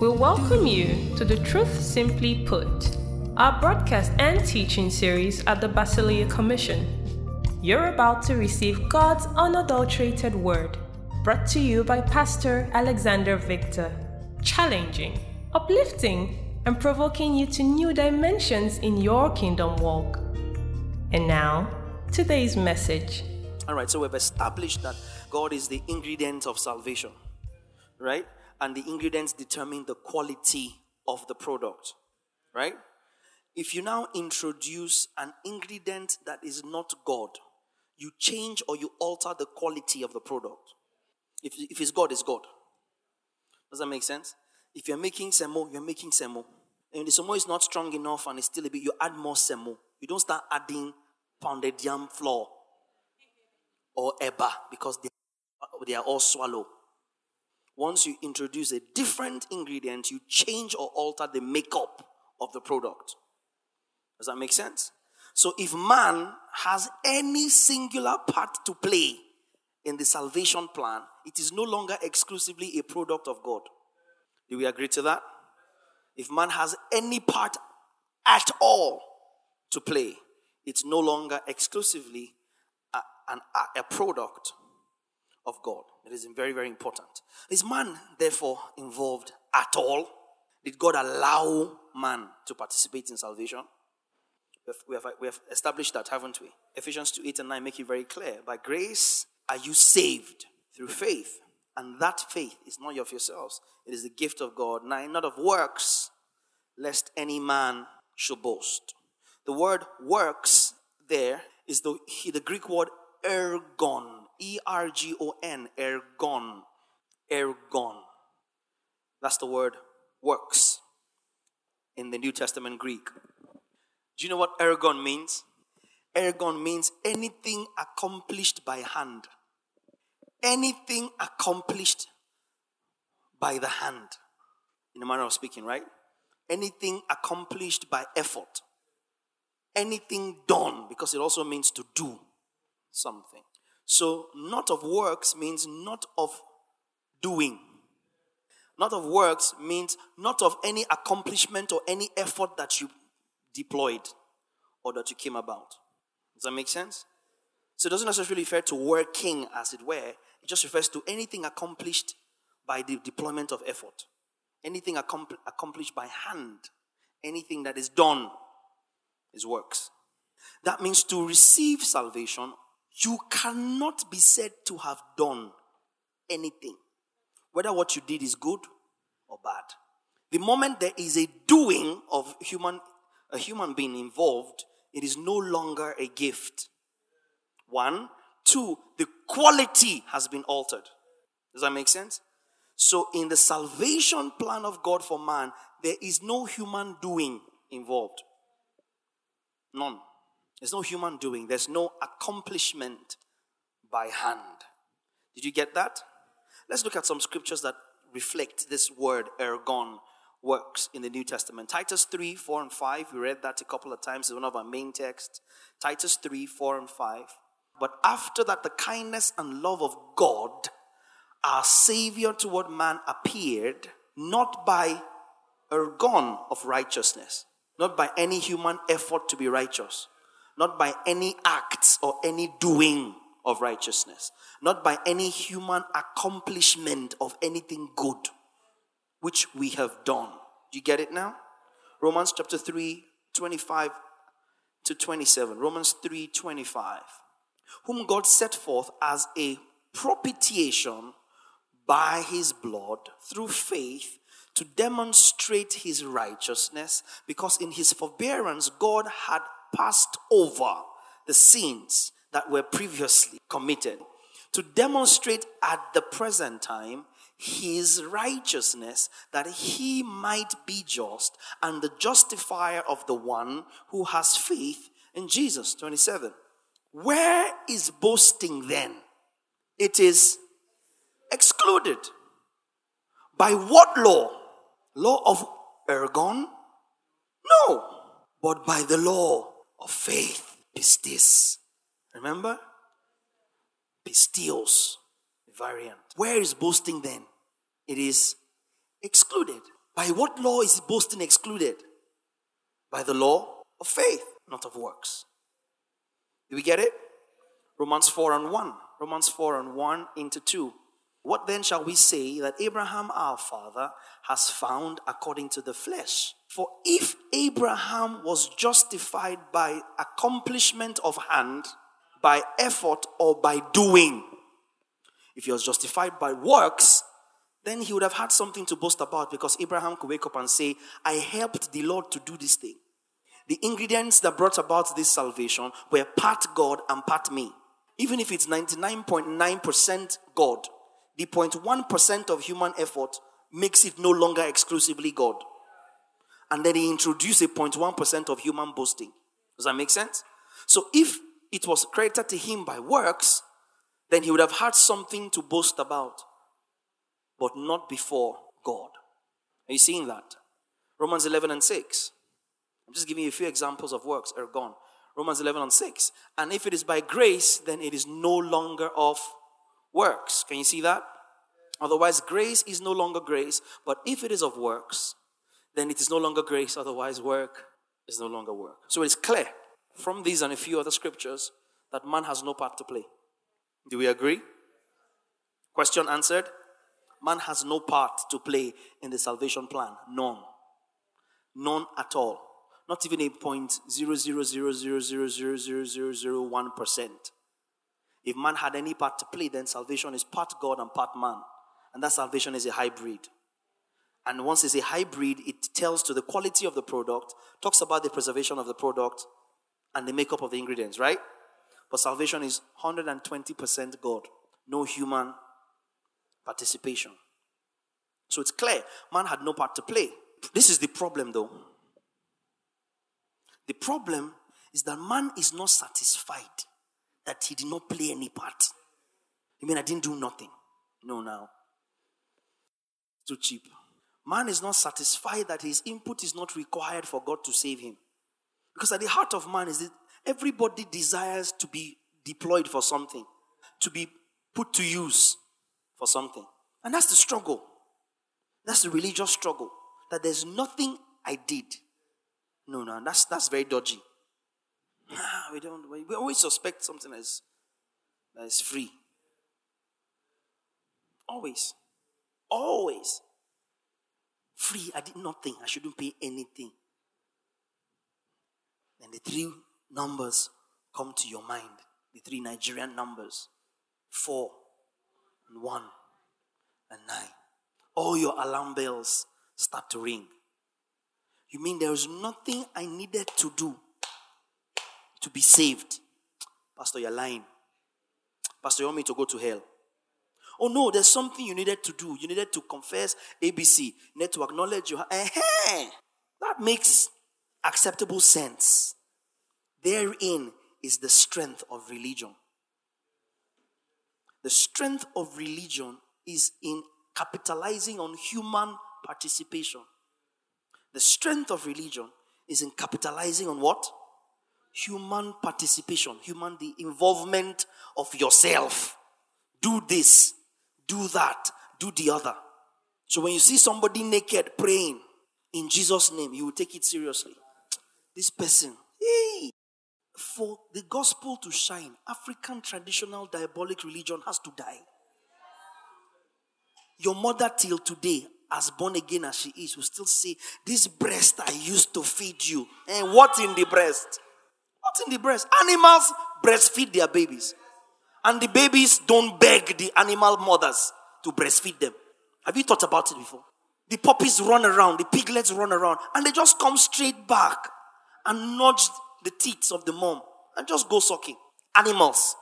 We welcome you to the Truth Simply Put, our broadcast and teaching series at the Basileia Commission. You're about to receive God's unadulterated word, brought to you by Pastor Alexander Victor, challenging, uplifting, and provoking you to new dimensions in your kingdom walk. And now, today's message. All right, so we've established that God is the ingredient of salvation, right? and the ingredients determine the quality of the product, right? If you now introduce an ingredient that is not God, you change or you alter the quality of the product. If, if it's God, it's God. Does that make sense? If you're making semo, you're making semo. And the semo is not strong enough and it's still a bit, you add more semo. You don't start adding pounded yam flour or eba because they, they are all swallow once you introduce a different ingredient, you change or alter the makeup of the product. Does that make sense? So if man has any singular part to play in the salvation plan, it is no longer exclusively a product of God. Do we agree to that? If man has any part at all to play, it's no longer exclusively a, an, a product of God. It is very, very important. Is man, therefore, involved at all? Did God allow man to participate in salvation? We have, we have established that, haven't we? Ephesians 2 8 and 9 make it very clear. By grace are you saved through faith, and that faith is not of yourselves, it is the gift of God, not of works, lest any man should boast. The word works there is the, the Greek word ergon, E R G O N, ergon. Ergon. That's the word works in the New Testament Greek. Do you know what ergon means? Ergon means anything accomplished by hand. Anything accomplished by the hand. In a manner of speaking, right? Anything accomplished by effort. Anything done, because it also means to do something. So, not of works means not of doing. Not of works means not of any accomplishment or any effort that you deployed or that you came about. Does that make sense? So it doesn't necessarily refer to working, as it were. It just refers to anything accomplished by the deployment of effort, anything accompl- accomplished by hand, anything that is done is works. That means to receive salvation you cannot be said to have done anything, whether what you did is good or bad. The moment there is a doing of human, a human being involved, it is no longer a gift. One. Two, the quality has been altered. Does that make sense? So, in the salvation plan of God for man, there is no human doing involved. None. There's no human doing, there's no accomplishment by hand. Did you get that? Let's look at some scriptures that reflect this word ergon works in the New Testament. Titus 3, 4, and 5. We read that a couple of times. It's one of our main texts. Titus 3, 4, and 5. But after that, the kindness and love of God, our Savior toward man, appeared not by ergon of righteousness, not by any human effort to be righteous, not by any acts or any doing of righteousness, not by any human accomplishment of anything good which we have done. Do you get it now? Romans chapter 3, 25 to 27. Romans 3, 25. Whom God set forth as a propitiation by his blood through faith to demonstrate his righteousness, because in his forbearance God had passed over the sins that were previously committed to demonstrate at the present time his righteousness that he might be just and the justifier of the one who has faith in Jesus. 27. Where is boasting then? It is excluded. By what law? Law of ergon? No, but by the law of faith. Pistis. Remember? Pistios, variant. Where is boasting then? it is excluded. By what law is boasting excluded? By the law of faith, not of works. Do we get it? Romans 4 and 1. Romans 4 and 1 into 2. What then shall we say that Abraham our father has found according to the flesh? For if Abraham was justified by accomplishment of hand, by effort, or by doing, if he was justified by works, then he would have had something to boast about because Abraham could wake up and say, I helped the Lord to do this thing. The ingredients that brought about this salvation were part God and part me. Even if it's 99.9% God, the 0.1% of human effort makes it no longer exclusively God. And then he introduced a 0.1% of human boasting. Does that make sense? So if it was credited to him by works, then he would have had something to boast about, but not before God. Are you seeing that? Romans 11 and 6. I'm just giving you a few examples of works ergon. Romans 11 and 6. And if it is by grace, then it is no longer of works. Can you see that? Otherwise, grace is no longer grace. But if it is of works, then it is no longer grace. Otherwise, work is no longer work. So it's clear from these and a few other scriptures that man has no part to play. Do we agree? Question answered? Man has no part to play in the salvation plan. None. None at all. Not even a point zero zero zero zero zero zero zero zero zero one percent. If man had any part to play, then salvation is part God and part man. And that salvation is a hybrid. And once it's a hybrid, it tells to the quality of the product, talks about the preservation of the product, and the makeup of the ingredients, right? But salvation is 120% God, no human participation. So it's clear, man had no part to play. This is the problem, though. The problem is that man is not satisfied that he did not play any part. You mean I didn't do nothing? No, now. Too cheap. Man is not satisfied that his input is not required for God to save him. Because at the heart of man is that everybody desires to be deployed for something, to be put to use for something. And that's the struggle. That's the religious struggle. That there's nothing I did. No, no, that's that's very dodgy. Ah, we don't we always suspect something that is, that is free. Always. Always. Free. I did nothing. I shouldn't pay anything. Then the three numbers come to your mind. The three Nigerian numbers. Four and one and nine. All your alarm bells start to ring. You mean there is nothing I needed to do to be saved? Pastor, you're lying. Pastor, you want me to go to hell? Oh no, there's something you needed to do. You needed to confess ABC, you need to acknowledge you. Uh-huh. That makes acceptable sense. Therein is the strength of religion. The strength of religion is in capitalizing on human participation. The strength of religion is in capitalizing on what? Human participation, human the involvement of yourself. Do this, do that, do the other. So when you see somebody naked praying in Jesus' name, you will take it seriously. This person, hey, for the gospel to shine, African traditional diabolic religion has to die. Your mother, till today, as born again as she is, will still say, This breast I used to feed you. And what in the breast? What in the breast? Animals breastfeed their babies. And the babies don't beg the animal mothers to breastfeed them. Have you thought about it before? The puppies run around, the piglets run around, and they just come straight back and nudge the teats of the mom and just go sucking. Animals.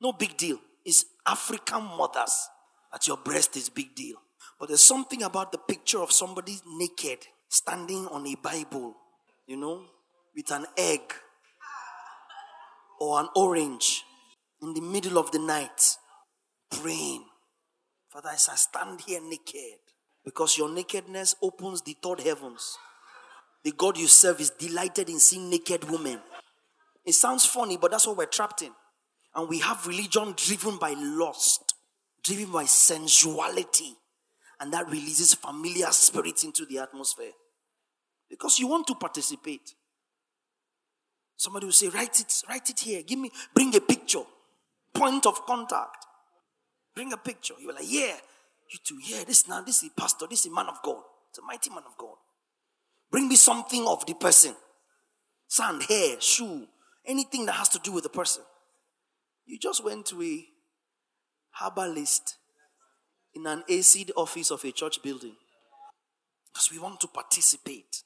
No big deal. It's African mothers at your breast is big deal. But there's something about the picture of somebody naked standing on a Bible, you know, with an egg or an orange in the middle of the night praying. Father, as I stand here naked, because your nakedness opens the third heavens. The God you serve is delighted in seeing naked women. It sounds funny, but that's what we're trapped in. And we have religion driven by lust, driven by sensuality, And that releases familiar spirits into the atmosphere. Because you want to participate. Somebody will say, write it, write it here. Give me, bring a picture. Point of contact. Bring a picture. You're like, yeah, you too. Yeah, this now, this is a pastor, this is a man of God. It's a mighty man of God. Bring me something of the person. Sand, hair, shoe, anything that has to do with the person. You just went to a herbalist in an AC office of a church building. Because we want to participate.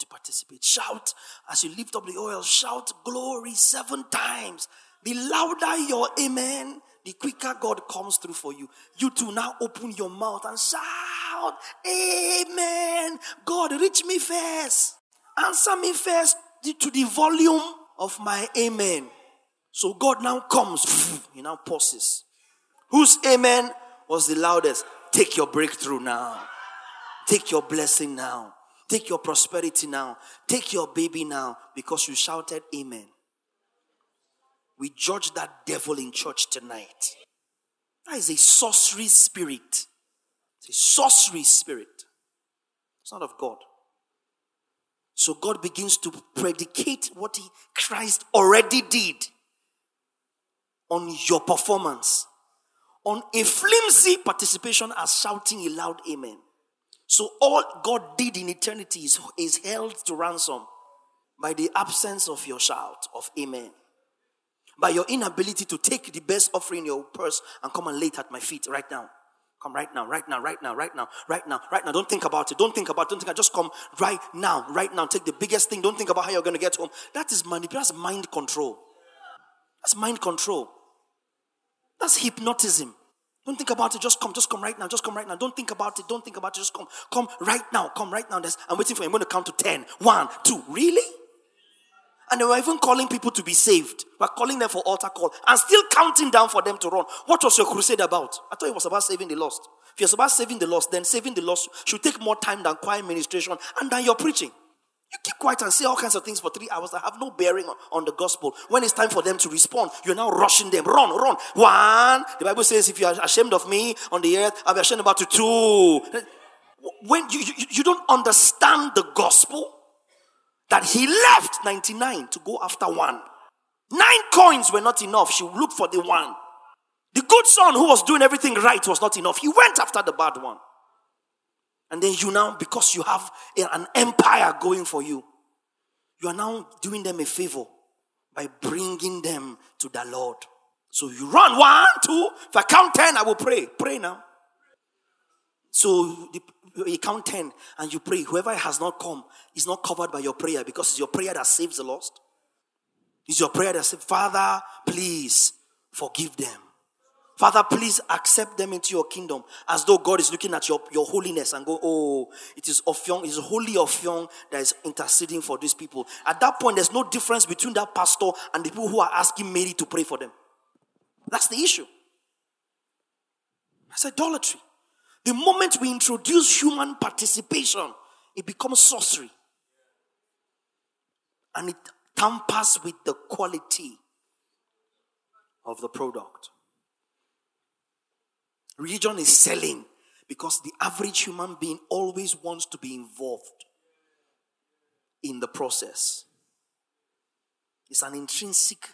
To participate. Shout as you lift up the oil, shout glory seven times. The louder your amen, the quicker God comes through for you. You too now open your mouth and shout, Amen. God, reach me first. Answer me first to the volume of my amen. So God now comes, he now pauses. Whose amen was the loudest? Take your breakthrough now. Take your blessing now. Take your prosperity now. Take your baby now because you shouted amen. We judge that devil in church tonight. That is a sorcery spirit. It's a sorcery spirit. It's not of God. So God begins to predicate what he, Christ already did on your performance, on a flimsy participation as shouting a loud amen. So all God did in eternity is, is held to ransom by the absence of your shout of amen. By your inability to take the best offering in your purse and come and lay it at my feet right now. Come right now, right now, right now, right now, right now, right now. Don't think about it. Don't think about it. Don't think. Just come right now, right now. Take the biggest thing. Don't think about how you're going to get home. That is manipulation. That's mind control. That's mind control. That's hypnotism. Don't think about it. Just come. Just come right now. Just come right now. Don't think about it. Don't think about it. Just come. Come right now. Come right now. I'm waiting for you. I'm going to count to 10. One, two. Really? And they were even calling people to be saved. We're calling them for altar call and still counting down for them to run. What was your crusade about? I thought it was about saving the lost. If you're about saving the lost, then saving the lost should take more time than choir ministration and than your preaching. You keep quiet and say all kinds of things for three hours that have no bearing on, on the gospel. When it's time for them to respond, you're now rushing them. Run, run. One. The Bible says, if you are ashamed of me on the earth, I'll be ashamed about you. too. When you, you, you don't understand the gospel, that he left 99 to go after one. Nine coins were not enough. She looked for the one. The good son who was doing everything right was not enough. He went after the bad one. And then you now, because you have an empire going for you, you are now doing them a favor by bringing them to the Lord. So you run one, two. If I count ten, I will pray. Pray now. So you count 10 and you pray. Whoever has not come is not covered by your prayer because it's your prayer that saves the lost. It's your prayer that says, Father, please forgive them. Father, please accept them into your kingdom as though God is looking at your, your holiness and go, oh, it is Ophion, it is holy Ophion that is interceding for these people. At that point, there's no difference between that pastor and the people who are asking Mary to pray for them. That's the issue. That's idolatry. The moment we introduce human participation, it becomes sorcery. And it tampers with the quality of the product. Religion is selling because the average human being always wants to be involved in the process. It's an intrinsic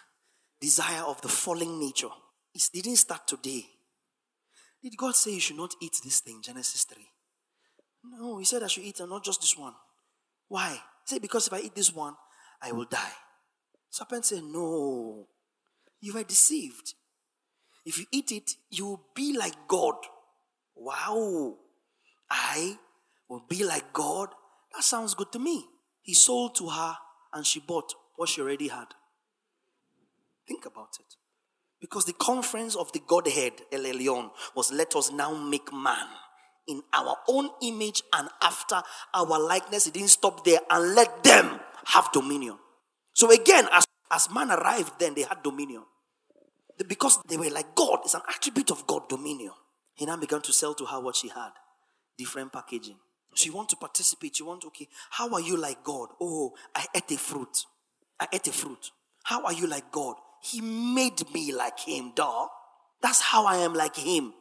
desire of the falling nature. It didn't start today. Did God say you should not eat this thing? Genesis 3. No, He said I should eat and not just this one. Why? He said, Because if I eat this one, I will die. Serpent said, No, you were deceived. If you eat it, you will be like God. Wow. I will be like God. That sounds good to me. He sold to her and she bought what she already had. Think about it. Because the conference of the Godhead, El Elyon, was let us now make man in our own image and after our likeness. It didn't stop there and let them have dominion. So again, as, as man arrived, then they had dominion. Because they were like God, it's an attribute of God, dominion. He now began to sell to her what she had. Different packaging. You want to participate, you want, okay, how are you like God? Oh, I ate a fruit. I ate a fruit. How are you like God? He made me like him, dog. That's how I am like him.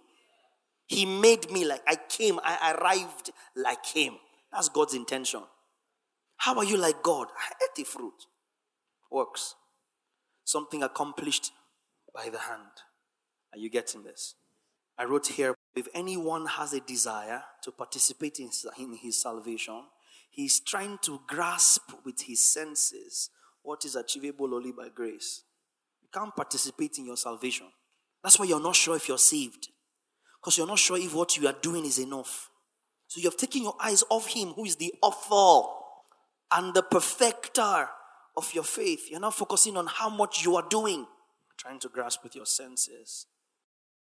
He made me like I came, I arrived like Him. That's God's intention. How are you like God? I ate a fruit. Works. Something accomplished by the hand. Are you getting this? I wrote here if anyone has a desire to participate in, in his salvation, he's trying to grasp with his senses what is achievable only by grace. You can't participate in your salvation. That's why you're not sure if you're saved. Because you're not sure if what you are doing is enough. So you've taken your eyes off Him who is the author and the perfecter of your faith. You're not focusing on how much you are doing, trying to grasp with your senses.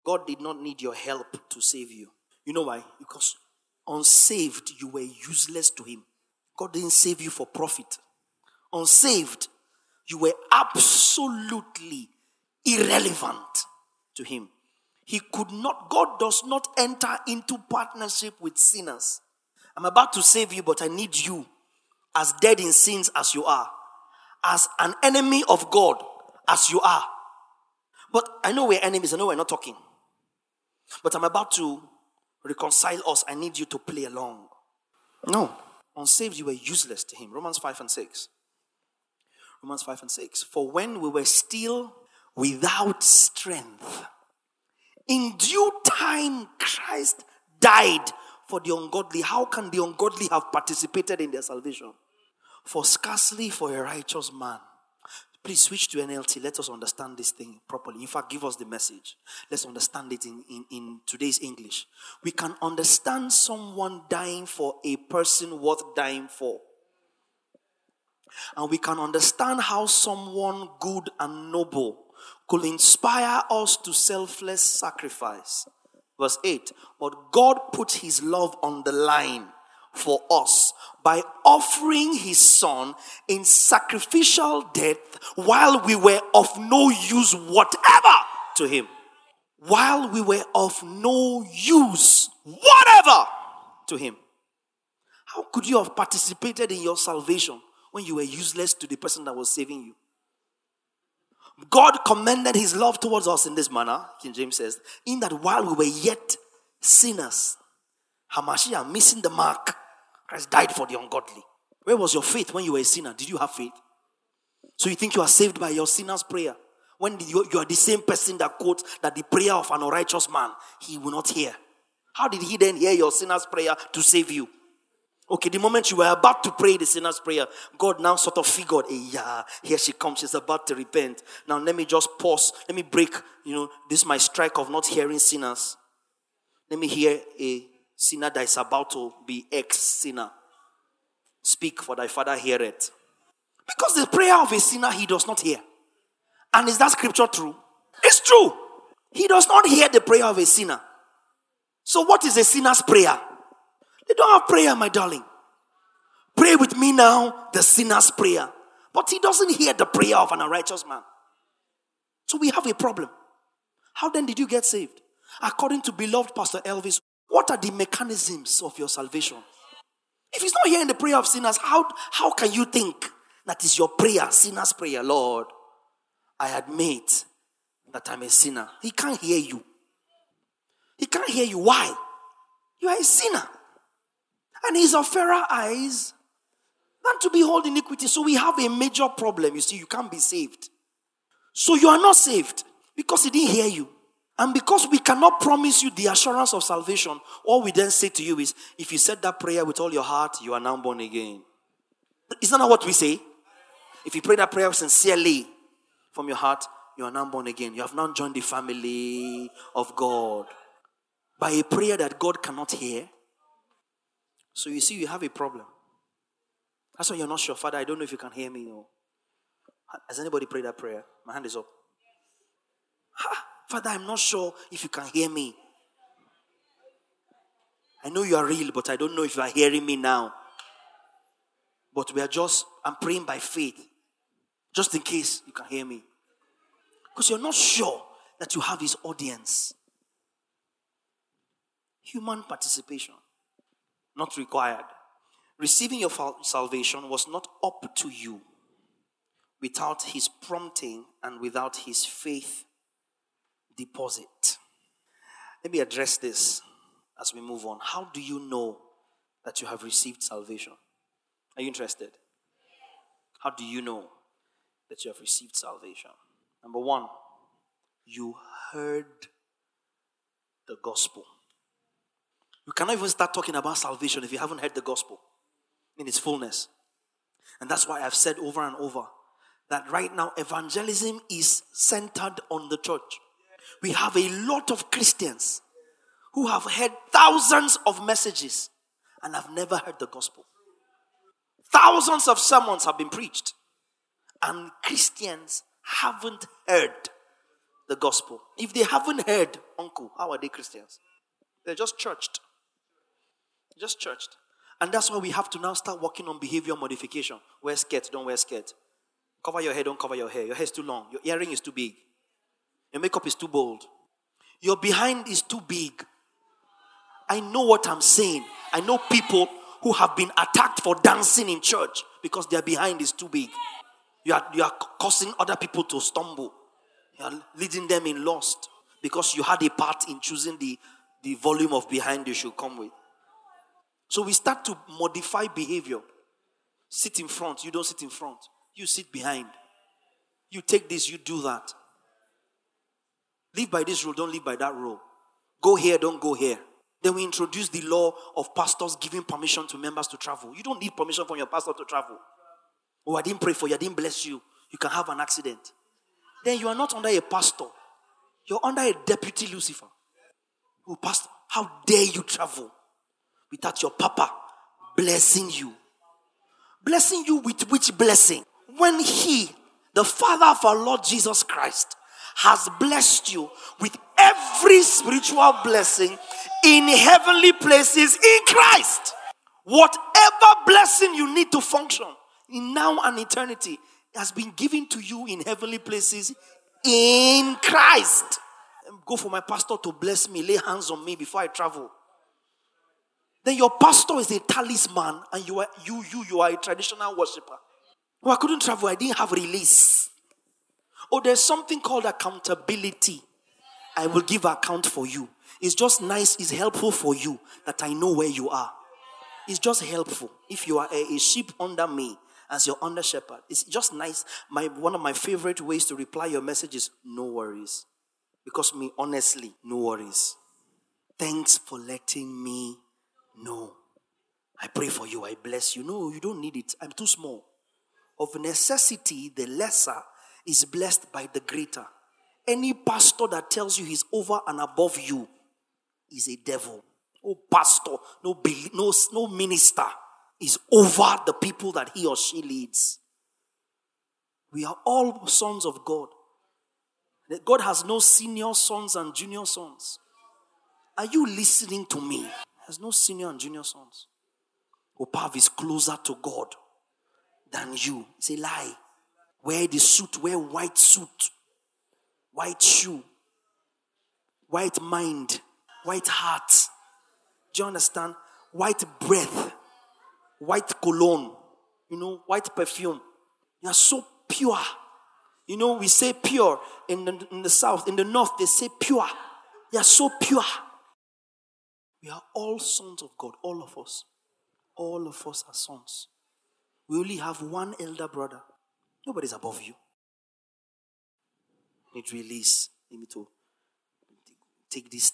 God did not need your help to save you. You know why? Because unsaved, you were useless to Him. God didn't save you for profit. Unsaved, you were absolutely irrelevant to Him. He could not, God does not enter into partnership with sinners. I'm about to save you, but I need you as dead in sins as you are, as an enemy of God as you are. But I know we're enemies, I know we're not talking. But I'm about to reconcile us. I need you to play along. No. Unsaved, you were useless to him. Romans 5 and 6. Romans 5 and 6. For when we were still without strength, in due time Christ died for the ungodly. How can the ungodly have participated in their salvation? For scarcely for a righteous man Please switch to NLT. Let us understand this thing properly. In fact, give us the message. Let's understand it in, in, in today's English. We can understand someone dying for a person worth dying for. And we can understand how someone good and noble could inspire us to selfless sacrifice. Verse 8 But God put his love on the line for us by offering his son in sacrificial death while we were of no use whatever to him. While we were of no use whatever to him. How could you have participated in your salvation when you were useless to the person that was saving you? God commended his love towards us in this manner, King James says, in that while we were yet sinners, Hamashiach missing the mark Christ died for the ungodly. Where was your faith when you were a sinner? Did you have faith? So you think you are saved by your sinner's prayer? When you, you are the same person that quotes that the prayer of an unrighteous man, he will not hear. How did he then hear your sinner's prayer to save you? Okay, the moment you were about to pray the sinner's prayer, God now sort of figured, hey, yeah, here she comes. She's about to repent. Now let me just pause. Let me break, you know, this my strike of not hearing sinners. Let me hear a sinner that is about to be ex sinner. Speak, for thy father heareth. Because the prayer of a sinner he does not hear. And is that scripture true? It's true. He does not hear the prayer of a sinner. So, what is a sinner's prayer? They don't have prayer, my darling. Pray with me now, the sinner's prayer. But he doesn't hear the prayer of an unrighteous man. So, we have a problem. How then did you get saved? According to beloved Pastor Elvis, what are the mechanisms of your salvation? If he's not hearing the prayer of sinners, how, how can you think that is your prayer, sinner's prayer? Lord, I admit that I'm a sinner. He can't hear you. He can't hear you. Why? You are a sinner. And he's of fairer eyes than to behold iniquity. So we have a major problem. You see, you can't be saved. So you are not saved because he didn't hear you. And because we cannot promise you the assurance of salvation, all we then say to you is if you said that prayer with all your heart, you are now born again. Isn't that what we say? If you pray that prayer sincerely from your heart, you are now born again. You have now joined the family of God by a prayer that God cannot hear. So you see, you have a problem. That's why you're not sure. Father, I don't know if you can hear me. Oh. Has anybody prayed that prayer? My hand is up. Ha! Father, I'm not sure if you can hear me. I know you are real, but I don't know if you are hearing me now. But we are just, I'm praying by faith, just in case you can hear me. Because you're not sure that you have his audience. Human participation, not required. Receiving your salvation was not up to you without his prompting and without his faith deposit. Let me address this. as we move on. How do you know that you have received salvation? Are you interested? How do you know that you have received salvation? Number one, you heard the gospel. You cannot even start talking about salvation if you haven't heard the gospel in its fullness. And that's why I've said over and over that right now evangelism is centered on the church. We have a lot of Christians who have heard thousands of messages and have never heard the gospel. Thousands of sermons have been preached, and Christians haven't heard the gospel. If they haven't heard, uncle, how are they Christians? They're just churched. Just churched. And that's why we have to now start working on behavior modification. Wear skirt, don't wear skirt. Cover your hair, don't cover your hair. Your hair is too long. Your earring is too big. Your makeup is too bold. Your behind is too big. I know what I'm saying. I know people who have been attacked for dancing in church because their behind is too big. You are, you are causing other people to stumble. You are leading them in lost because you had a part in choosing the, the volume of behind you should come with. So we start to modify behavior. Sit in front, you don't sit in front. You sit behind. You take this, you do that. Live by this rule, don't live by that rule. Go here, don't go here. Then we introduce the law of pastors giving permission to members to travel. You don't need permission from your pastor to travel. Oh, I didn't pray for you, I didn't bless you. You can have an accident. Then you are not under a pastor, you're under a deputy Lucifer. Oh, pastor, how dare you travel without your papa blessing you? Blessing you with which blessing? When he, the Father of our Lord Jesus Christ, has blessed you with every spiritual blessing in heavenly places in Christ. Whatever blessing you need to function in now and eternity has been given to you in heavenly places in Christ. Go for my pastor to bless me, lay hands on me before I travel. Then your pastor is a talisman, and you are you you you are a traditional worshiper. Well, I couldn't travel, I didn't have release. Oh, there's something called accountability. I will give account for you. It's just nice, it's helpful for you that I know where you are. It's just helpful. If you are a, a sheep under me as your under shepherd, it's just nice. My one of my favorite ways to reply your message is no worries. Because me, honestly, no worries. Thanks for letting me know. I pray for you, I bless you. No, you don't need it. I'm too small. Of necessity, the lesser is blessed by the greater. Any pastor that tells you he's over and above you is a devil. No pastor, no, no, no minister is over the people that he or she leads. We are all sons of God. God has no senior sons and junior sons. Are you listening to me? There's no senior and junior sons. Opav is closer to God than you. It's a lie. Wear the suit, wear white suit, white shoe, white mind, white heart. Do you understand? White breath, white cologne, you know, white perfume. You are so pure. You know, we say pure in the, in the south, in the north, they say pure. You are so pure. We are all sons of God, all of us. All of us are sons. We only have one elder brother. Nobody's above you. Need release. Need to take this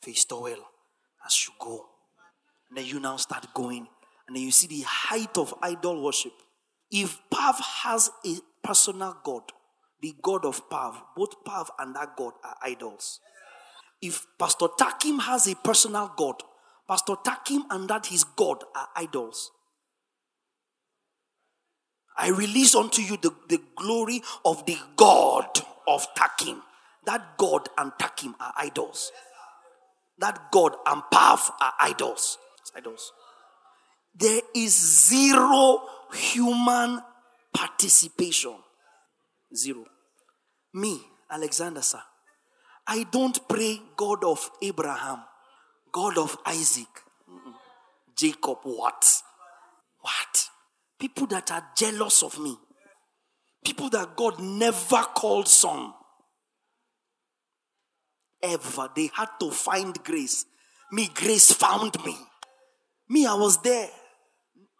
face towel as you go. And then you now start going. And then you see the height of idol worship. If Pav has a personal God, the God of Pav, both Pav and that God are idols. If Pastor Takim has a personal God, Pastor Takim and that his God are idols. I release unto you the, the glory of the God of Takim. That God and Takim are idols. That God and Pav are idols. It's idols. There is zero human participation. Zero. Me, Alexander, sir. I don't pray God of Abraham, God of Isaac. Jacob. What? What? People that are jealous of me. People that God never called son. Ever. They had to find grace. Me, grace found me. Me, I was there,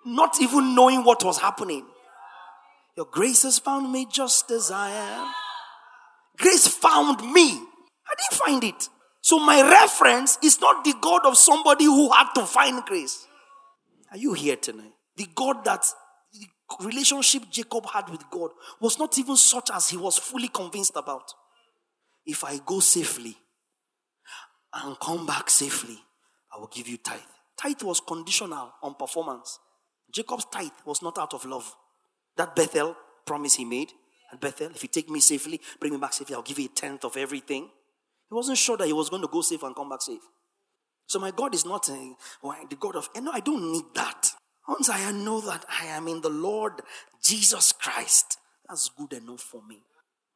not even knowing what was happening. Your grace has found me just as I am. Grace found me. I didn't find it. So my reference is not the God of somebody who had to find grace. Are you here tonight? The God that relationship Jacob had with God was not even such as he was fully convinced about. If I go safely and come back safely, I will give you tithe. Tithe was conditional on performance. Jacob's tithe was not out of love. That Bethel promise he made, and Bethel, if you take me safely, bring me back safely, I'll give you a tenth of everything. He wasn't sure that he was going to go safe and come back safe. So my God is not a, well, the God of, eh, no, I don't need that. Once I know that I am in the Lord Jesus Christ, that's good enough for me.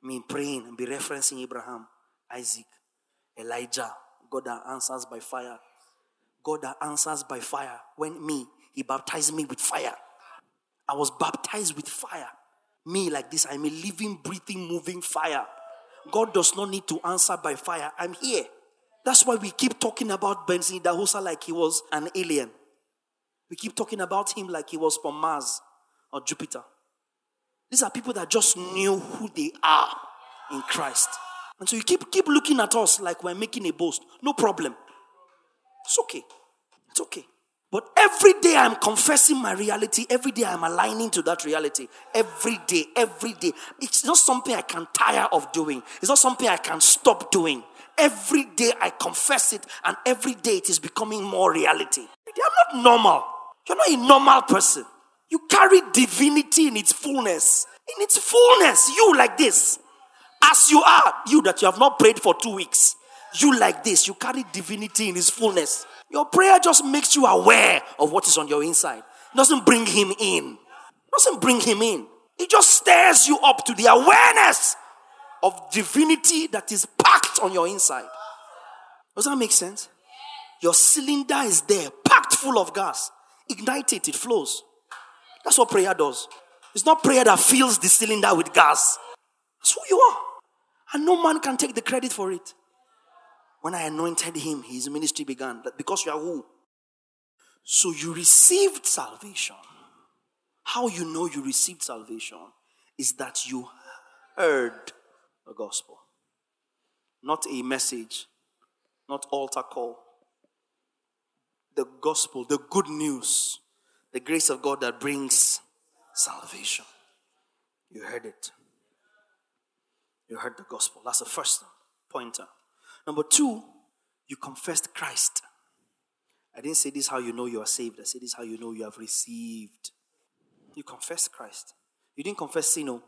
Mean, praying and be referencing Abraham, Isaac, Elijah, God that answers by fire. God that answers by fire. When me, He baptized me with fire. I was baptized with fire. Me, like this, I'm a living, breathing, moving fire. God does not need to answer by fire. I'm here. That's why we keep talking about Benson Idahosa like he was an alien. We keep talking about him like he was from Mars or Jupiter. These are people that just knew who they are in Christ. And so you keep, keep looking at us like we're making a boast. No problem. It's okay. It's okay. But every day I'm confessing my reality. Every day I'm aligning to that reality. Every day, every day. It's not something I can tire of doing. It's not something I can stop doing. Every day I confess it, and every day it is becoming more reality. I'm not normal. You're not a normal person. You carry divinity in its fullness. In its fullness, you like this. As you are, you that you have not prayed for two weeks, you like this. You carry divinity in its fullness. Your prayer just makes you aware of what is on your inside. It doesn't bring him in. It doesn't bring him in. It just stirs you up to the awareness of divinity that is packed on your inside. Does that make sense? Your cylinder is there, packed full of gas. Ignite it, it flows. That's what prayer does. It's not prayer that fills the cylinder with gas. That's who you are. And no man can take the credit for it. When I anointed him, his ministry began. Because you are who? So you received salvation. How you know you received salvation is that you heard the gospel. Not a message, not altar call. The gospel, the good news, the grace of God that brings salvation. You heard it. You heard the gospel. That's the first pointer. Number two, you confessed Christ. I didn't say this how you know you are saved. I said this how you know you have received. You confessed Christ. You didn't confess sin. No.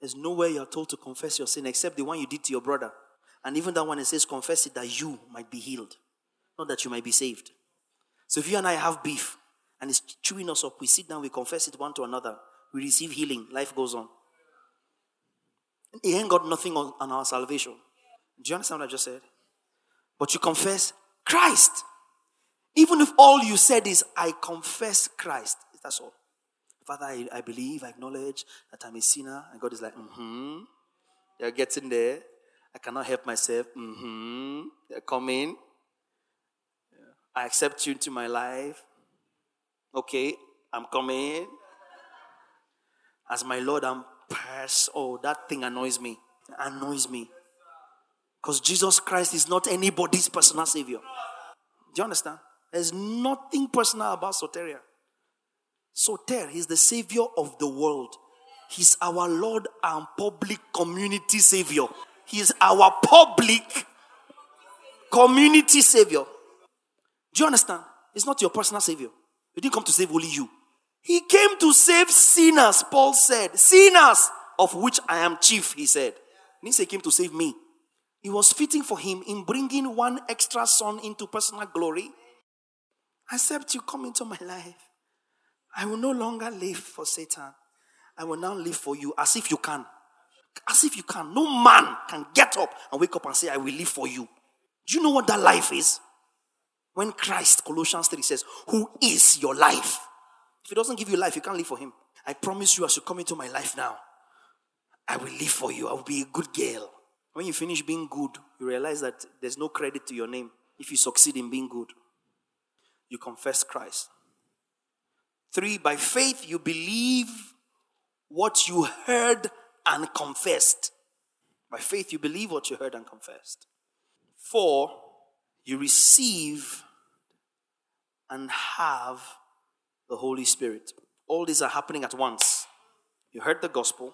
There's nowhere you're told to confess your sin except the one you did to your brother. And even that one it says confess it that you might be healed, not that you might be saved. So if you and I have beef and it's chewing us up, we sit down, we confess it one to another, we receive healing, life goes on. He ain't got nothing on, our salvation. Do you understand what I just said? But you confess Christ. Even if all you said is, I confess Christ. That's all. Father, I, I believe, I acknowledge that I'm a sinner. And God is like, mm hmm. You're getting there. I cannot help myself. Mm hmm. You're coming. I accept you into my life. Okay, I'm coming. As my Lord, I'm past. Oh, that thing annoys me. Annoys me. Because Jesus Christ is not anybody's personal savior. Do you understand? There's nothing personal about soteria. Soter, he's the savior of the world. He's our Lord and public community savior. He's our public community savior. Do you understand? It's not your personal savior. He didn't come to save only you. He came to save sinners, Paul said. Sinners, of which I am chief, he said. He didn't say he came to save me. It was fitting for him in bringing one extra son into personal glory. Except you come into my life. I will no longer live for Satan. I will now live for you as if you can. As if you can. No man can get up and wake up and say, I will live for you. Do you know what that life is? When Christ, Colossians 3 says, Who is your life? If he doesn't give you life, you can't live for him. I promise you, as you come into my life now, I will live for you. I will be a good girl. When you finish being good, you realize that there's no credit to your name. if you succeed in being good, you confess Christ. Three, by faith, you believe what you heard and confessed. By faith, you believe what you heard and confessed. Four, you receive and have the Holy Spirit. All these are happening at once. You heard the gospel,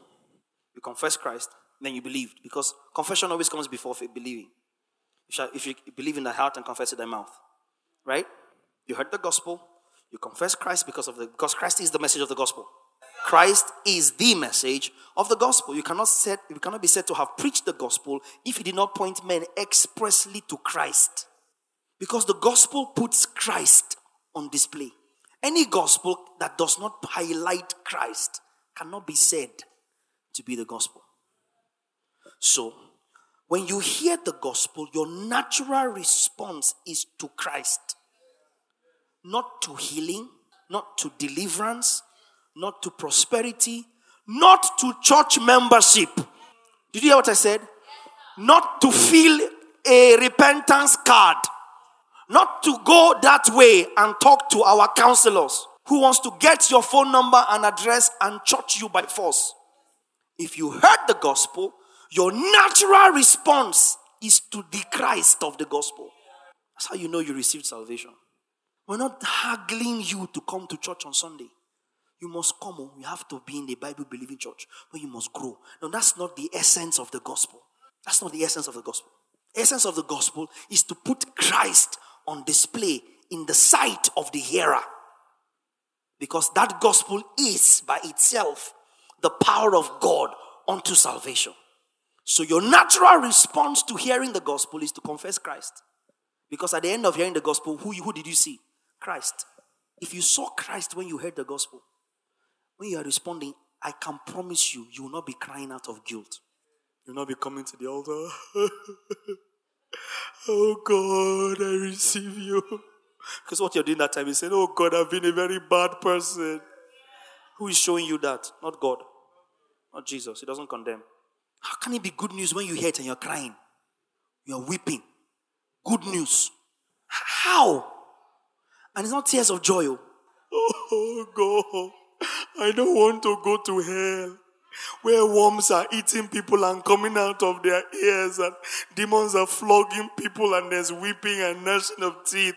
you confess Christ, then you believed. Because confession always comes before believing. If you believe in the heart and confess in the mouth, right? You heard the gospel, you confess Christ because of the because Christ is the message of the gospel. Christ is the message of the gospel. You cannot set, you cannot be said to have preached the gospel if you did not point men expressly to Christ. Because the gospel puts Christ on display. Any gospel that does not highlight Christ cannot be said to be the gospel. So, when you hear the gospel, your natural response is to Christ, not to healing, not to deliverance, not to prosperity, not to church membership. Did you hear what I said? Not to fill a repentance card, not to go that way and talk to our counselors who wants to get your phone number and address and church you by force. If you heard the gospel, your natural response is to the Christ of the gospel. That's how you know you received salvation. We're not haggling you to come to church on Sunday. You must come. Oh, you have to be in the Bible believing church, but you must grow. Now, that's not the essence of the gospel. That's not the essence of the gospel. essence of the gospel is to put Christ on display in the sight of the hearer. Because that gospel is by itself the power of God unto salvation. So your natural response to hearing the gospel is to confess Christ. Because at the end of hearing the gospel, who, who did you see? Christ. If you saw Christ when you heard the gospel, when you are responding, I can promise you, you will not be crying out of guilt. You will not be coming to the altar. oh God, I receive you. Because what you're doing that time is saying, Oh God, I've been a very bad person. Who is showing you that? Not God. Not Jesus. He doesn't condemn. How can it be good news when you hear it and you're crying? You're weeping. Good news. How? And it's not tears of joy. Oh, oh God. I don't want to go to hell where worms are eating people and coming out of their ears and demons are flogging people and there's weeping and gnashing of teeth.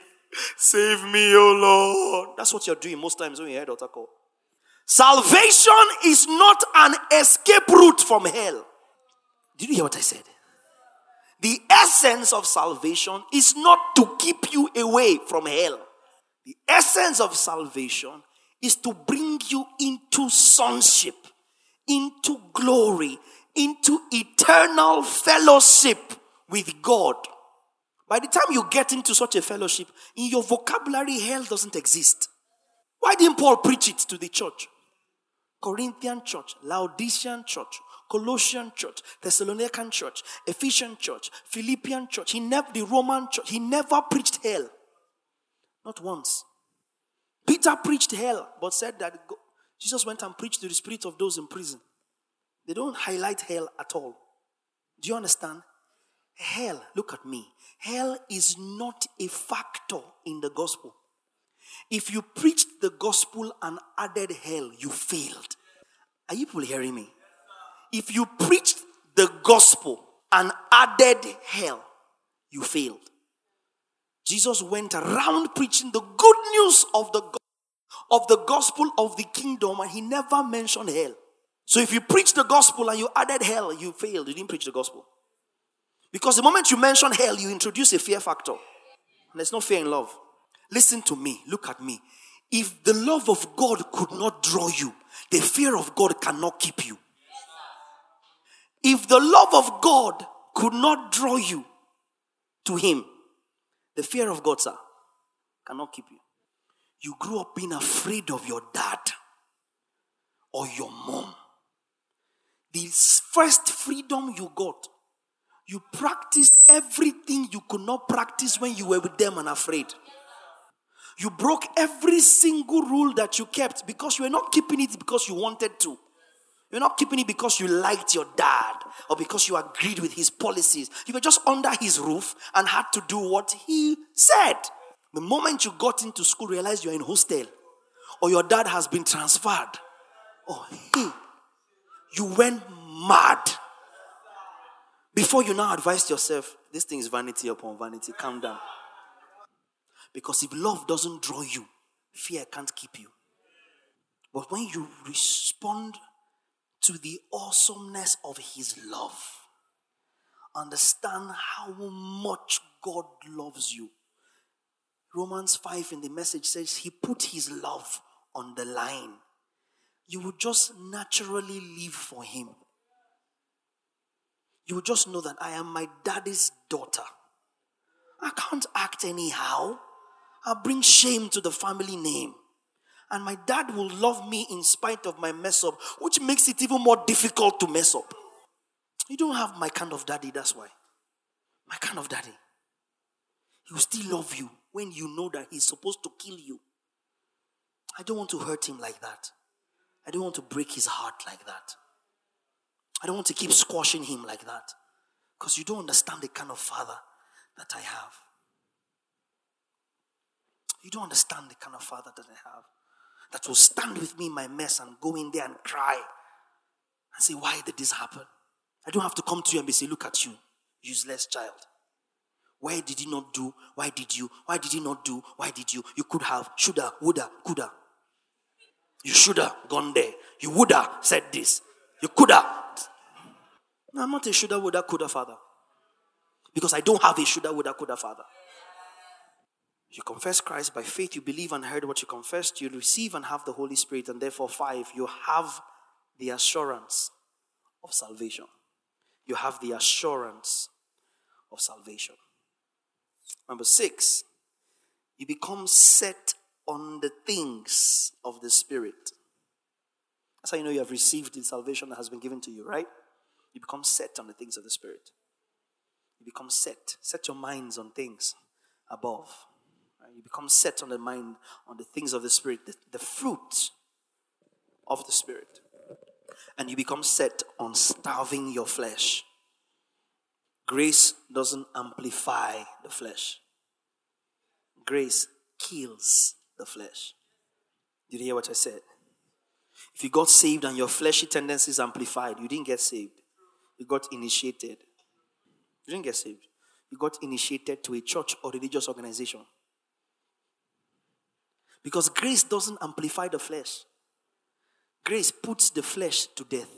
Save me, oh Lord. That's what you're doing most times when you hear altar call. Salvation is not an escape route from hell. Did you hear what I said? The essence of salvation is not to keep you away from hell. The essence of salvation is to bring you into sonship, into glory, into eternal fellowship with God. By the time you get into such a fellowship, in your vocabulary, hell doesn't exist. Why didn't Paul preach it to the church? Corinthian church, Laodicean church, Colossian church, Thessalonican church, Ephesian church, Philippian church. He never, the Roman church, he never preached hell. Not once. Peter preached hell, but said that Jesus went and preached to the spirit of those in prison. They don't highlight hell at all. Do you understand? Hell, look at me. Hell is not a factor in the gospel. If you preached the gospel and added hell, you failed. Are you people hearing me? if you preached the gospel and added hell, you failed. Jesus went around preaching the good news of the of the gospel of the kingdom and he never mentioned hell. So if you preach the gospel and you added hell, you failed. You didn't preach the gospel. Because the moment you mention hell, you introduce a fear factor. And there's no fear in love. Listen to me. Look at me. If the love of God could not draw you, the fear of God cannot keep you. If the love of God could not draw you to Him, the fear of God, sir, cannot keep you. You grew up being afraid of your dad or your mom. The first freedom you got, you practiced everything you could not practice when you were with them and afraid. You broke every single rule that you kept because you were not keeping it because you wanted to. You're not keeping it because you liked your dad or because you agreed with his policies. You were just under his roof and had to do what he said. The moment you got into school, realize you're in hostel or your dad has been transferred. Oh, hey, you went mad. Before you now advised yourself, this thing is vanity upon vanity. Calm down. Because if love doesn't draw you, fear can't keep you. But when you respond to the awesomeness of His love. Understand how much God loves you. Romans 5 in the message says He put His love on the line. You will just naturally live for Him. You will just know that I am my daddy's daughter. I can't act anyhow. I'll bring shame to the family name and my dad will love me in spite of my mess up, which makes it even more difficult to mess up. You don't have my kind of daddy, that's why. My kind of daddy. He will still love you when you know that he's supposed to kill you. I don't want to hurt him like that. I don't want to break his heart like that. I don't want to keep squashing him like that. Because you don't understand the kind of father that I have. You don't understand the kind of father that I have that will stand with me in my mess and go in there and cry and say, Why did this happen? I don't have to come to you and be say, Look at you, useless child. Why did you not do? Why did you? Why did you not do? Why did you? You could have, shoulda, woulda, coulda. You shoulda gone there. You woulda said this. You coulda. No, I'm not a shoulda, woulda, coulda father. Because I don't have a shoulda, woulda, coulda father. You confess Christ by faith, you believe and heard what you confessed, you receive and have the Holy Spirit, and therefore, five, you have the assurance of salvation. You have the assurance of salvation. Number six, you become set on the things of the Spirit. That's how you know you have received the salvation that has been given to you, right? You become set on the things of the Spirit. You become set. Set your minds on things above you become set on the mind, on the things of the Spirit, the, the fruit of the Spirit. And you become set on starving your flesh. Grace doesn't amplify the flesh, grace kills the flesh. Did you hear what I said? If you got saved and your fleshy tendencies amplified, you didn't get saved. You got initiated. You didn't get saved. You got initiated to a church or religious organization. Because grace doesn't amplify the flesh, grace puts the flesh to death.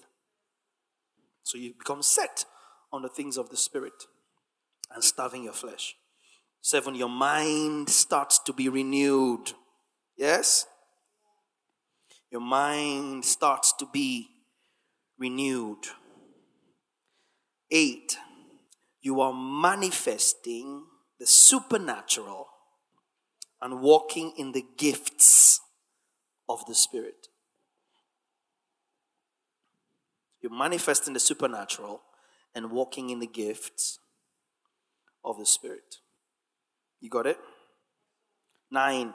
So you become set on the things of the Spirit and starving your flesh. Seven, your mind starts to be renewed. Yes? Your mind starts to be renewed. Eight, you are manifesting the supernatural and walking in the gifts of the Spirit. You're manifesting the supernatural and walking in the gifts of the Spirit. You got it? Nine,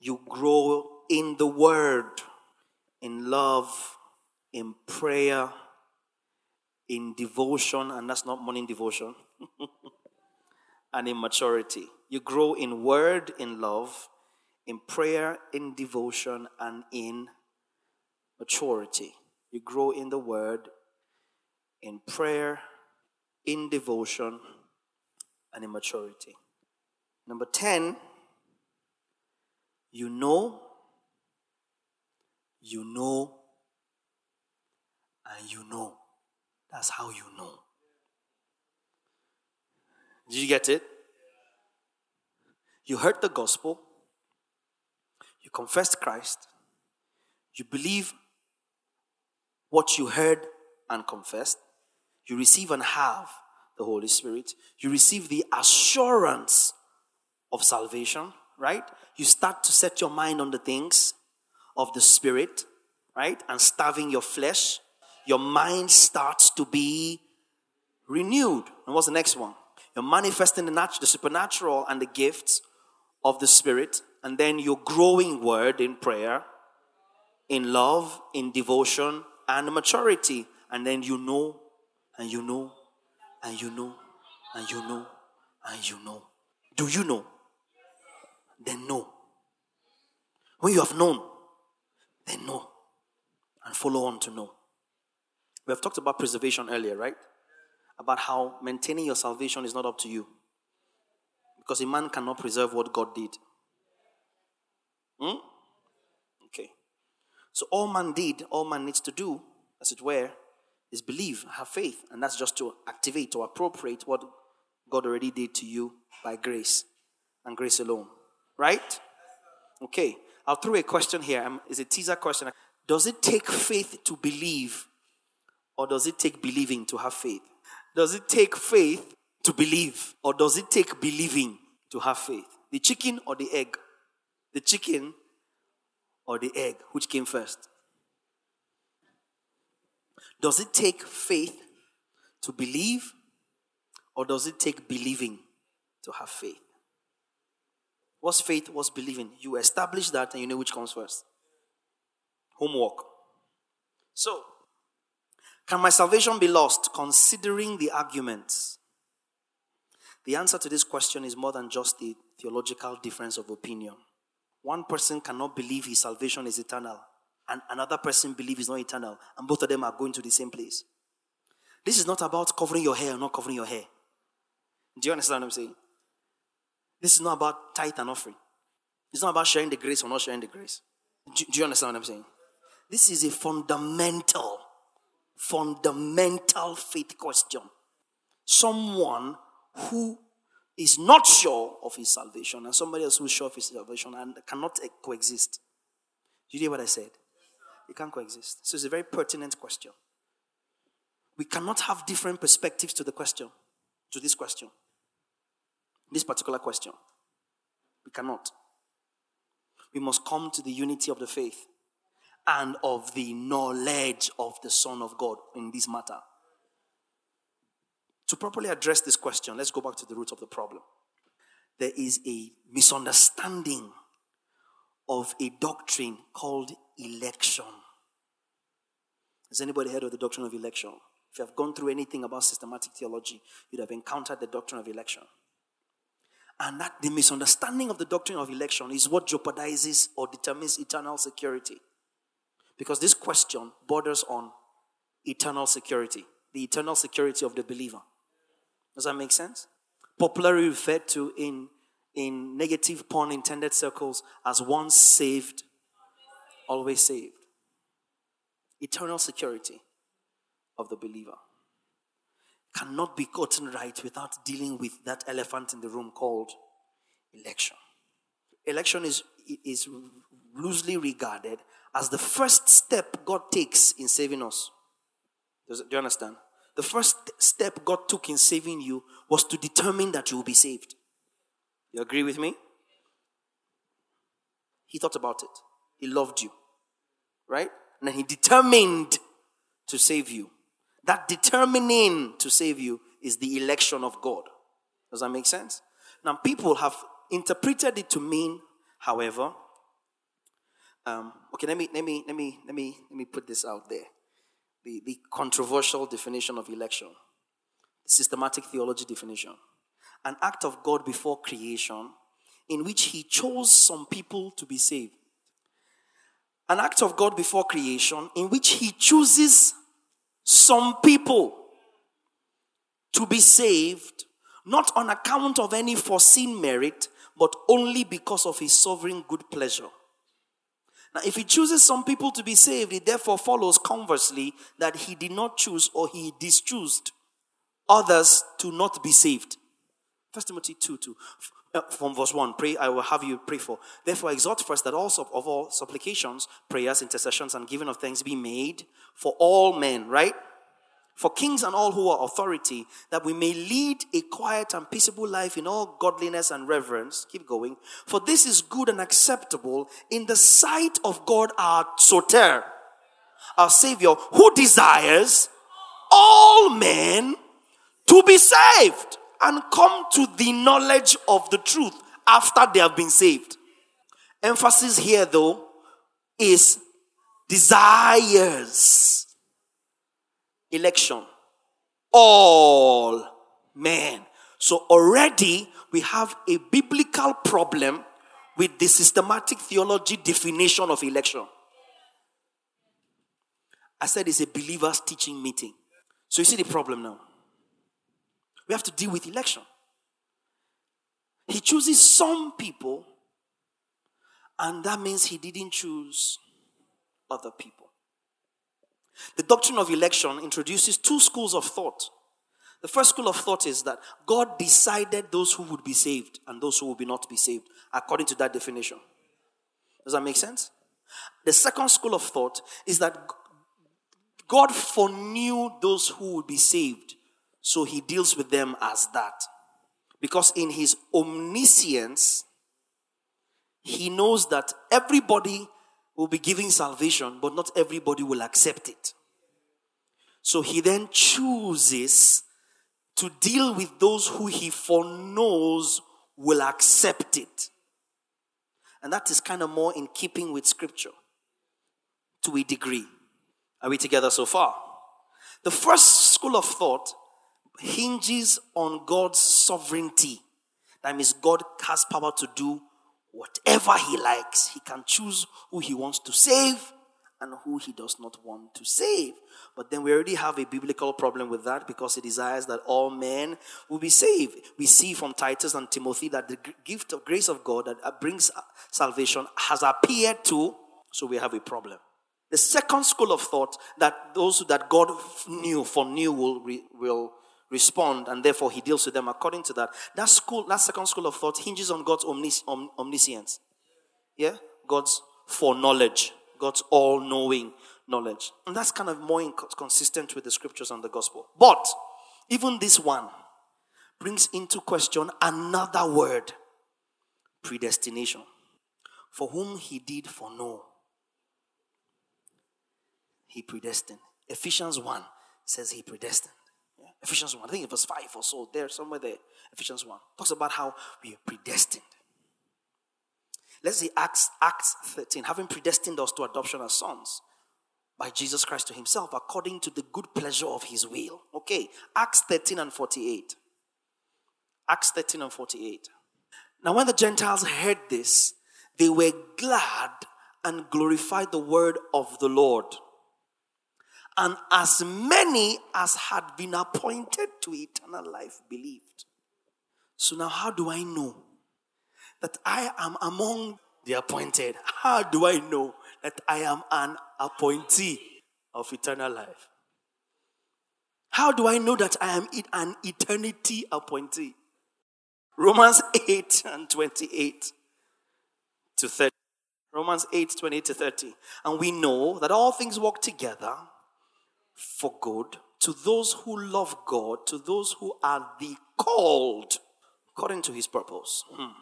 you grow in the Word, in love, in prayer, in devotion, and that's not morning devotion, and in maturity. You grow in word, in love, in prayer, in devotion, and in maturity. You grow in the word, in prayer, in devotion, and in maturity. Number 10, you know, you know, and you know. That's how you know. Did you get it? You heard the gospel, you confessed Christ, you believe what you heard and confessed, you receive and have the Holy Spirit, you receive the assurance of salvation, right? You start to set your mind on the things of the Spirit, right? And starving your flesh, your mind starts to be renewed. And what's the next one? You're manifesting the the supernatural, and the gifts of the Spirit, and then your growing word in prayer, in love, in devotion, and maturity. And then you know, and you know, and you know, and you know, and you know. Do you know? Then know. When you have known, then know. And follow on to know. We have talked about preservation earlier, right? About how maintaining your salvation is not up to you. Because a man cannot preserve what God did. Hmm? Okay. So all man did, all man needs to do, as it were, is believe, have faith. And that's just to activate or appropriate what God already did to you by grace and grace alone. Right? Okay. I'll throw a question here. Um, it's a teaser question. Does it take faith to believe, or does it take believing to have faith? Does it take faith to believe, or does it take believing to have faith? The chicken or the egg? The chicken or the egg? Which came first? Does it take faith to believe, or does it take believing to have faith? What's faith? What's believing? You establish that and you know which comes first. Homework. So, can my salvation be lost considering the arguments? The answer to this question is more than just the theological difference of opinion. One person cannot believe his salvation is eternal, and another person believes is not eternal, and both of them are going to the same place. This is not about covering your hair or not covering your hair. Do you understand what I'm saying? This is not about tithe and offering. It's not about sharing the grace or not sharing the grace. Do, do you understand what I'm saying? This is a fundamental, fundamental faith question. Someone who is not sure of his salvation and somebody else who's sure of his salvation and cannot coexist. You hear what I said? They can't coexist. So it's a very pertinent question. We cannot have different perspectives to the question, to this question this particular question. We cannot. We must come to the unity of the faith and of the knowledge of the Son of God in this matter. To properly address this question, let's go back to the root of the problem. There is a misunderstanding of a doctrine called election. Has anybody heard of the doctrine of election? If you have gone through anything about systematic theology, you'd have encountered the doctrine of election. And that the misunderstanding of the doctrine of election is what jeopardizes or determines eternal security. Because this question borders on eternal security, the eternal security of the believer. Does that make sense? Popularly referred to in, in negative pun intended circles as once saved, always saved. Eternal security of the believer cannot be gotten right without dealing with that elephant in the room called election. Election is, is loosely regarded as the first step God takes in saving us. Does, do you understand? The first step God took in saving you was to determine that you will be saved. You agree with me? He thought about it. He loved you. Right? And he determined to save you. That determining to save you is the election of God. Does that make sense? Now, people have interpreted it to mean, however, um, okay, let me let me let me let me let me put this out there. The, the controversial definition of election, the systematic theology definition. An act of God before creation in which he chose some people to be saved. An act of God before creation in which he chooses some people to be saved, not on account of any foreseen merit, but only because of his sovereign good pleasure. Now, if he chooses some people to be saved, it therefore follows conversely that he did not choose or he dischused others to not be saved. First Timothy 2 2. Uh, from verse 1, pray, I will have you pray for. Therefore, exhort first that also of all supplications, prayers, intercessions, and giving of thanks be made for all men, right? For kings and all who are authority, that we may lead a quiet and peaceable life in all godliness and reverence. Keep going. For this is good and acceptable in the sight of God our Soter, our Savior, who desires all men to be saved and come to the knowledge of the truth after they have been saved. Emphasis here, though, is desires. election. All men. So already we have a biblical problem with the systematic theology definition of election. I said it's a believers teaching meeting. So you see the problem now. We have to deal with election. He chooses some people, and that means he didn't choose other people. The doctrine of election introduces two schools of thought. The first school of thought is that God decided those who would be saved and those who would be not be saved according to that definition. Does that make sense? The second school of thought is that God foreknew those who would be saved, so he deals with them as that. Because in his omniscience, he knows that everybody will be giving salvation, but not everybody will accept it. So he then chooses to deal with those who he foreknows will accept it. And that is kind of more in keeping with scripture to a degree. Are we together so far? The first school of thought hinges on God's sovereignty. That means God has power to do whatever He likes. He can choose who He wants to save and who He does not want to save. But then we already have a biblical problem with that because He desires that all men will be saved. We see from Titus and Timothy that the gift of grace of God that uh, brings uh, salvation has appeared to, so we have a problem. The second school of thought that those that God knew for will, will respond, and therefore he deals with them according to that. That school, that second school of thought hinges on God's omnis- om- omniscience. Yeah? God's foreknowledge, God's all knowing knowledge. And that's kind of more consistent with the scriptures and the gospel. But even this one brings into question another word predestination. For whom he did foreknow, he predestined. Ephesians 1 says he predestined. Ephesians 1. I think it was 5 or so, there, somewhere there. Ephesians 1. Talks about how we are predestined. Let's see Acts, Acts 13. Having predestined us to adoption as sons by Jesus Christ to himself according to the good pleasure of his will. Okay. Acts 13 and 48. Acts 13 and 48. Now, when the Gentiles heard this, they were glad and glorified the word of the Lord and as many as had been appointed to eternal life believed. So now, how do I know that I am among the appointed? How do I know that I am an appointee of eternal life? How do I know that I am an eternity appointee? Romans 8 and 28 to 30. Romans 8, 28 to 30. And we know that all things work together for good to those who love God, to those who are the called according to his purpose. Hmm.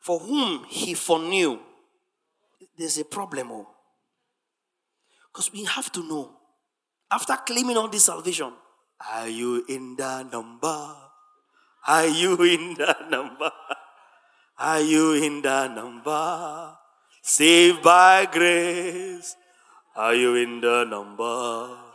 For whom he foreknew. There's a problem. Because oh. we have to know. After claiming all this salvation, are you in the number? Are you in the number? Are you in the number? Saved by grace. Are you in the number?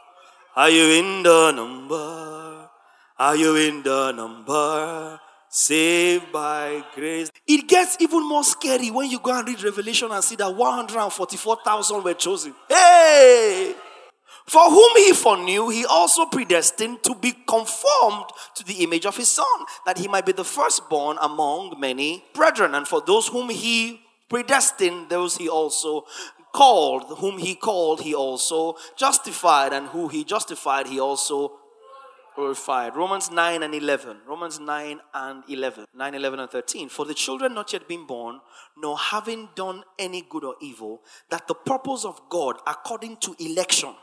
Are you in the number? Are you in the number? Saved by grace. It gets even more scary when you go and read Revelation and see that 144,000 were chosen. Hey! For whom he foreknew, he also predestined to be conformed to the image of his son, that he might be the firstborn among many brethren. And for those whom he predestined, those he also called, whom he called, he also justified, and who he justified, he also glorified. Romans 9 and 11. Romans 9 and 11. 9, 11, and 13. For the children not yet been born, nor having done any good or evil, that the purpose of God according to election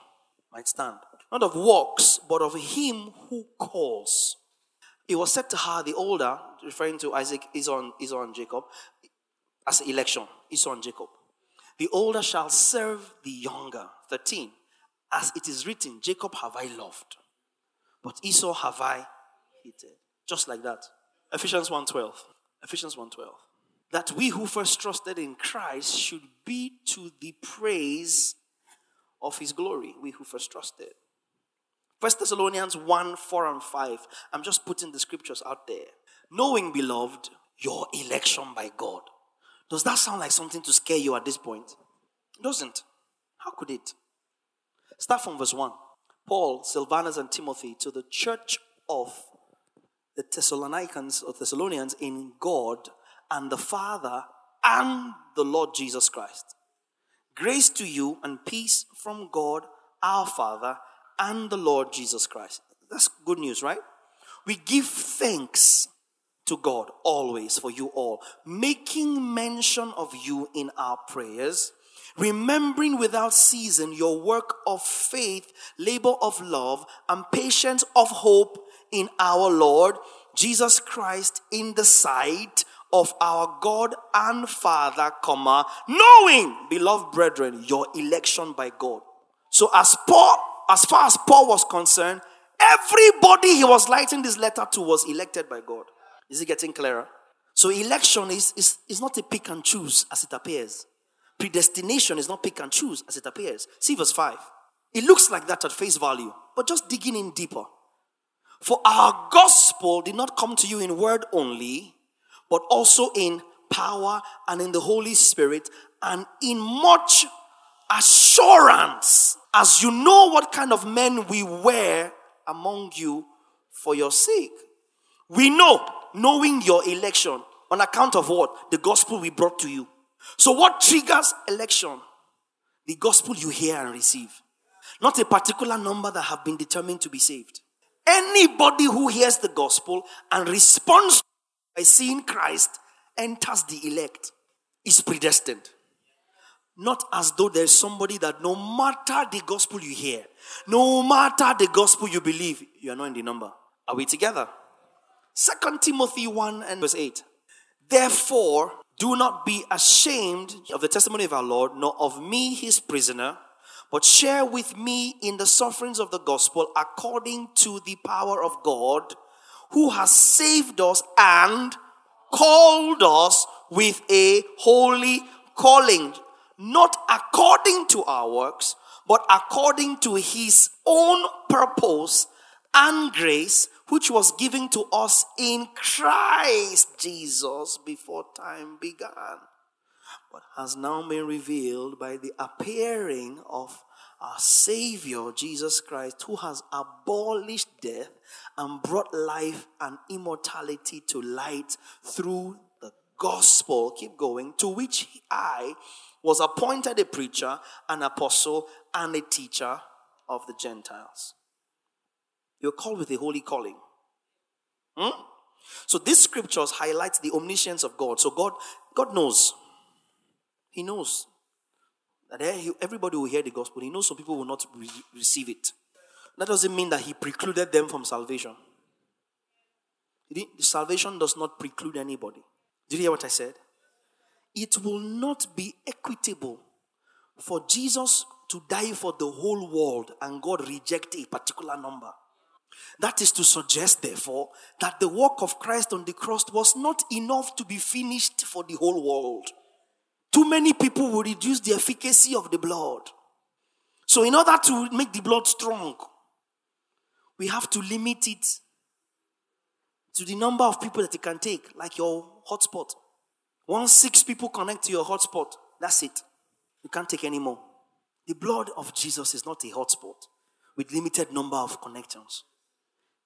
might stand. Not of works, but of him who calls. It was said to her, the older, referring to Isaac, Esau, and, Esau and Jacob, as election, Esau and Jacob. The older shall serve the younger. 13. As it is written, Jacob have I loved, but Esau have I hated. Just like that. Ephesians 1.12. Ephesians 1.12. That we who first trusted in Christ should be to the praise of his glory. We who first trusted. First Thessalonians 1 4 and 5. I'm just putting the scriptures out there. Knowing, beloved, your election by God. Does that sound like something to scare you at this point? It doesn't. How could it? Start from verse 1. Paul, Silvanus, and Timothy to the church of the Thessalonians or Thessalonians in God and the Father and the Lord Jesus Christ. Grace to you and peace from God our Father and the Lord Jesus Christ. That's good news, right? We give thanks to God always for you all, making mention of you in our prayers, remembering without ceasing your work of faith, labor of love, and patience of hope in our Lord Jesus Christ in the sight of our God and Father, comma, knowing, beloved brethren, your election by God. So as Paul, as far as Paul was concerned, everybody he was writing this letter to was elected by God. Is it getting clearer? So election is, is, is not a pick and choose as it appears. Predestination is not pick and choose as it appears. See verse 5. It looks like that at face value, but just digging in deeper. For our gospel did not come to you in word only, but also in power and in the Holy Spirit and in much assurance, as you know what kind of men we were among you for your sake. We know, knowing your election, on account of what? The gospel we brought to you. So, what triggers election? The gospel you hear and receive. Not a particular number that have been determined to be saved. Anybody who hears the gospel and responds by seeing Christ enters the elect is predestined. Not as though there's somebody that no matter the gospel you hear, no matter the gospel you believe, you are not in the number. Are we together? Second Timothy 1 and verse 8. Therefore, do not be ashamed of the testimony of our Lord, nor of me, his prisoner, but share with me in the sufferings of the gospel according to the power of God who has saved us and called us with a holy calling, not according to our works, but according to his own purpose and grace, which was given to us in Christ Jesus before time began, but has now been revealed by the appearing of our Savior Jesus Christ, who has abolished death and brought life and immortality to light through the gospel. Keep going. To which I was appointed a preacher, an apostle, and a teacher of the Gentiles. You're called with a holy calling. Hmm? So these scriptures highlight the omniscience of God. So God, God knows. He knows that everybody will hear the gospel. He knows some people will not re- receive it. That doesn't mean that He precluded them from salvation. Salvation does not preclude anybody. Did you hear what I said? It will not be equitable for Jesus to die for the whole world and God reject a particular number. That is to suggest, therefore, that the work of Christ on the cross was not enough to be finished for the whole world. Too many people will reduce the efficacy of the blood. So, in order to make the blood strong, we have to limit it to the number of people that it can take, like your hotspot. Once six people connect to your hotspot, that's it. You can't take any more. The blood of Jesus is not a hotspot with limited number of connections.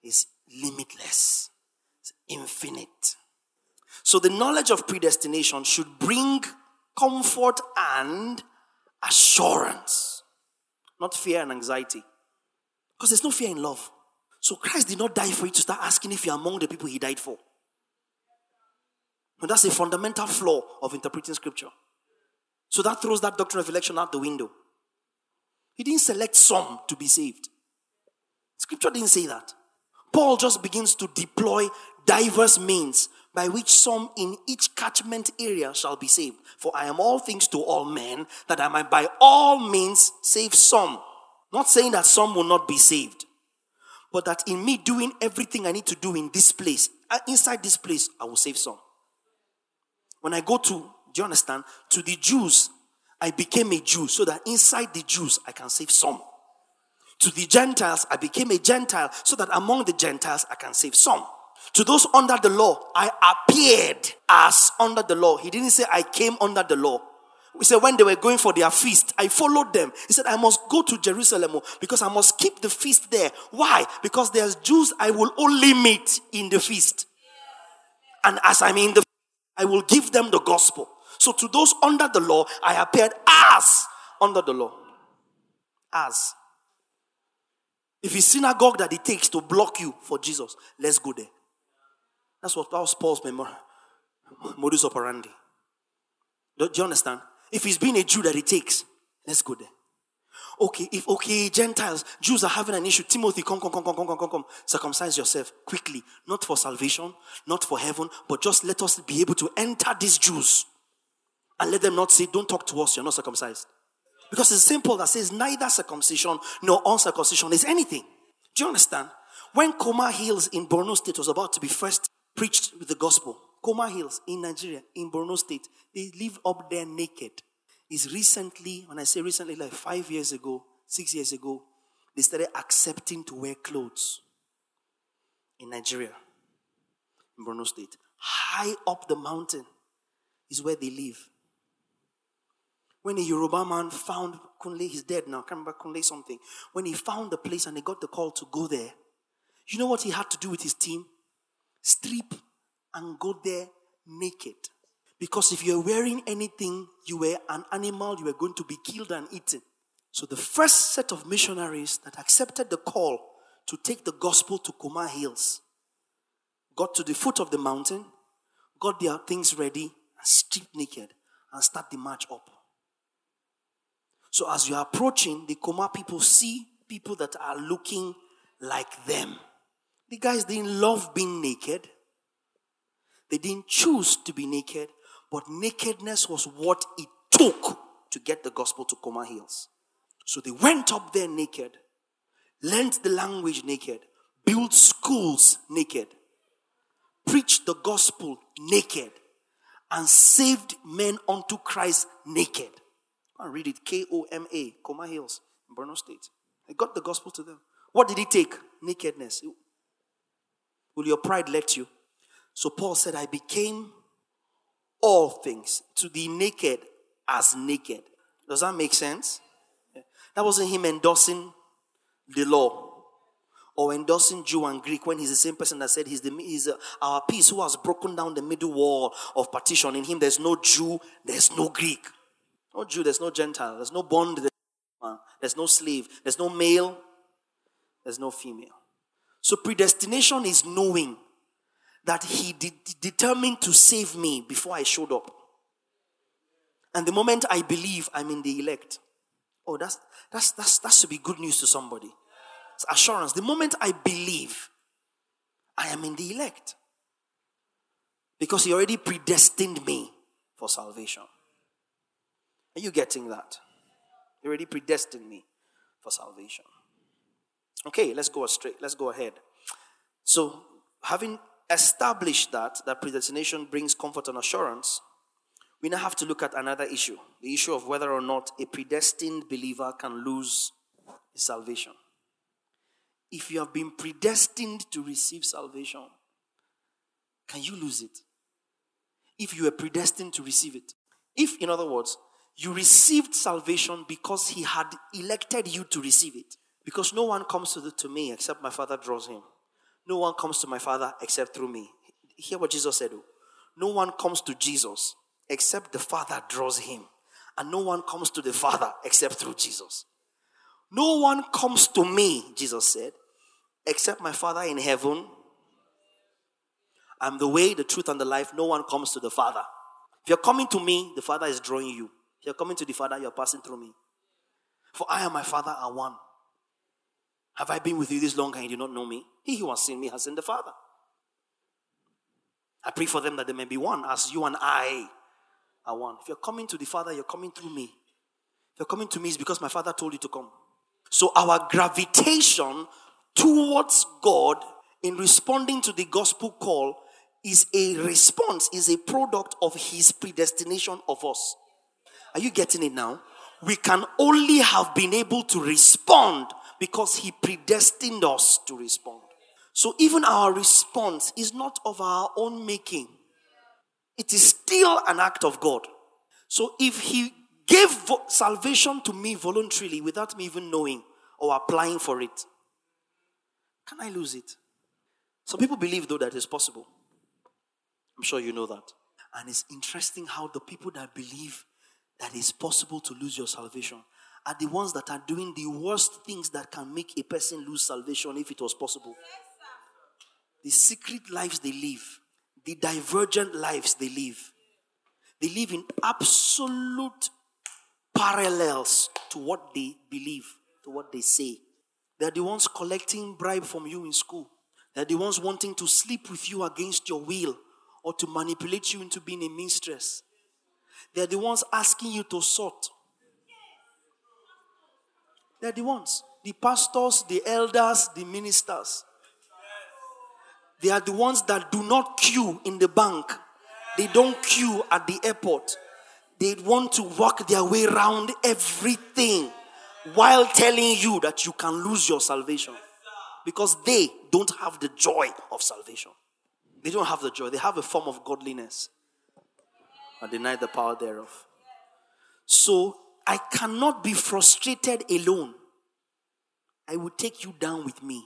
It's limitless. It's infinite. So the knowledge of predestination should bring comfort and assurance, not fear and anxiety. Because there's no fear in love. So Christ did not die for you to start asking if you're among the people he died for. And that's a fundamental flaw of interpreting scripture. So that throws that doctrine of election out the window. He didn't select some to be saved. Scripture didn't say that. Paul just begins to deploy diverse means by which some in each catchment area shall be saved. For I am all things to all men, that I might by all means save some. Not saying that some will not be saved, but that in me doing everything I need to do in this place, uh, inside this place, I will save some. When I go to, do you understand? To the Jews, I became a Jew so that inside the Jews, I can save some. To the Gentiles, I became a Gentile so that among the Gentiles I can save some. To those under the law, I appeared as under the law. He didn't say I came under the law. We said when they were going for their feast, I followed them. He said, I must go to Jerusalem oh, because I must keep the feast there. Why? Because there's Jews I will only meet in the feast. And as I'm in the I will give them the gospel. So to those under the law, I appeared as under the law. As. If it's synagogue that it takes to block you for Jesus, let's go there. That's what that was Paul's modus operandi. Do, do you understand? If it's being a Jew that it takes, let's go there. Okay, if okay, Gentiles, Jews are having an issue. Timothy, come, come, come, come, come, come, come, come. Circumcise yourself quickly. Not for salvation, not for heaven, but just let us be able to enter these Jews. And let them not say, Don't talk to us, you're not circumcised. Because it's simple that says neither circumcision nor uncircumcision is anything. Do you understand? When Koma Hills in Borno State was about to be first preached with the gospel, Koma Hills in Nigeria, in Borno State. They live up there naked. Is recently, when I say recently, like five years ago, six years ago, they started accepting to wear clothes in Nigeria, in Borno State. High up the mountain is where they live. When a Yoruba man found Kunle, he's dead now, I can't remember Kunle something. When he found the place and he got the call to go there, you know what he had to do with his team? Strip and go there naked. Because if you're wearing anything, you were an animal, you were going to be killed and eaten. So the first set of missionaries that accepted the call to take the gospel to Koma Hills got to the foot of the mountain, got their things ready, and stripped naked and start the march up. So as you are approaching, the Koma people see people that are looking like them. The guys didn't love being naked. They didn't choose to be naked, but nakedness was what it took to get the gospel to Koma Hills. So they went up there naked, learned the language naked, built schools naked, preached the gospel naked, and saved men unto Christ naked. I read it K O M A, Koma Hills, in Borno State. I got the gospel to them. What did he take? Nakedness. Will your pride let you? So Paul said, I became all things to the naked as naked. Does that make sense? That wasn't him endorsing the law or endorsing Jew and Greek when he's the same person that said he's, the, he's uh, our peace who has broken down the middle wall of partition. In him, there's no Jew, there's no Greek. No Jew, there's no Gentile, there's no bond, there's no slave, there's no male, there's no female. So predestination is knowing that he de- determined to save me before I showed up. And the moment I believe I'm in the elect, oh, that's that's that's that should be good news to somebody. It's assurance. The moment I believe, I am in the elect. Because he already predestined me for salvation. Are you getting that? He already predestined me for salvation. Okay, let's go straight. Let's go ahead. So, having established that, that predestination brings comfort and assurance, we now have to look at another issue the issue of whether or not a predestined believer can lose his salvation. If you have been predestined to receive salvation, can you lose it? If you were predestined to receive it. If, in other words, you received salvation because he had elected you to receive it. Because no one comes to, the, to me except my Father draws him. No one comes to my Father except through me. Hear what Jesus said. No one comes to Jesus except the Father draws him. And no one comes to the Father except through Jesus. No one comes to me, Jesus said, except my Father in heaven. I'm the way, the truth, and the life. No one comes to the Father. If you're coming to me, the Father is drawing you. You're coming to the Father, you're passing through me. For I and my Father are one. Have I been with you this long and you do not know me? He who has seen me has seen the Father. I pray for them that they may be one, as you and I are one. If you're coming to the Father, you're coming through me. If you're coming to me, it's because my Father told you to come. So our gravitation towards God in responding to the gospel call is a response, is a product of His predestination of us. Are you getting it now? We can only have been able to respond because He predestined us to respond. So even our response is not of our own making, it is still an act of God. So if He gave salvation to me voluntarily without me even knowing or applying for it, can I lose it? Some people believe, though, that it's possible. I'm sure you know that. And it's interesting how the people that believe that it's possible to lose your salvation are the ones that are doing the worst things that can make a person lose salvation if it was possible. The secret lives they live, the divergent lives they live. They live in absolute parallels to what they believe, to what they say. They're the ones collecting bribe from you in school. They're the ones wanting to sleep with you against your will or to manipulate you into being a mistress. They're the ones asking you to sort. They're the ones. The pastors, the elders, the ministers. They are the ones that do not queue in the bank. They don't queue at the airport. They want to work their way around everything while telling you that you can lose your salvation. Because they don't have the joy of salvation. They don't have the joy. They have a form of godliness and deny the power thereof. So I cannot be frustrated alone. I will take you down with me.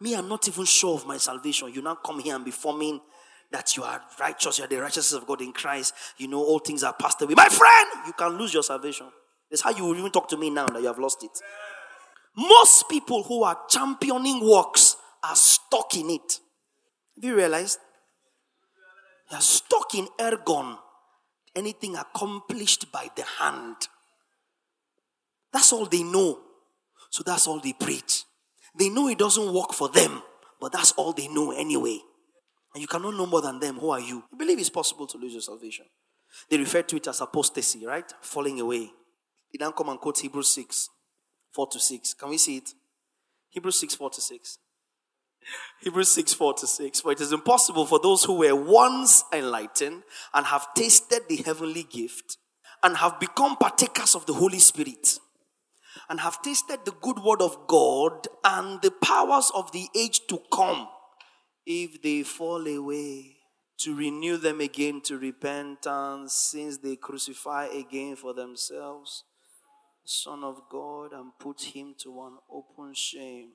Me, I'm not even sure of my salvation. You now come here and be forming that you are righteous, you are the righteousness of God in Christ. You know, all things are passed away. My friend, you can lose your salvation. That's how you will even talk to me now that you have lost it. Most people who are championing works are stuck in it. Have you realized? Are stuck in ergon. Anything accomplished by the hand. That's all they know. So that's all they preach. They know it doesn't work for them, but that's all they know anyway. And you cannot know more than them. Who are you? You believe it's possible to lose your salvation. They refer to it as apostasy, right? Falling away. They then come and quote Hebrews 6, 4 to 6. Can we see it? Hebrews 6, 4 to 6. Hebrews 6, 4 to 6. For it is impossible for those who were once enlightened and have tasted the heavenly gift and have become partakers of the Holy Spirit and have tasted the good word of God and the powers of the age to come, if they fall away, to renew them again to repentance, since they crucify again for themselves the Son of God and put him to an open shame.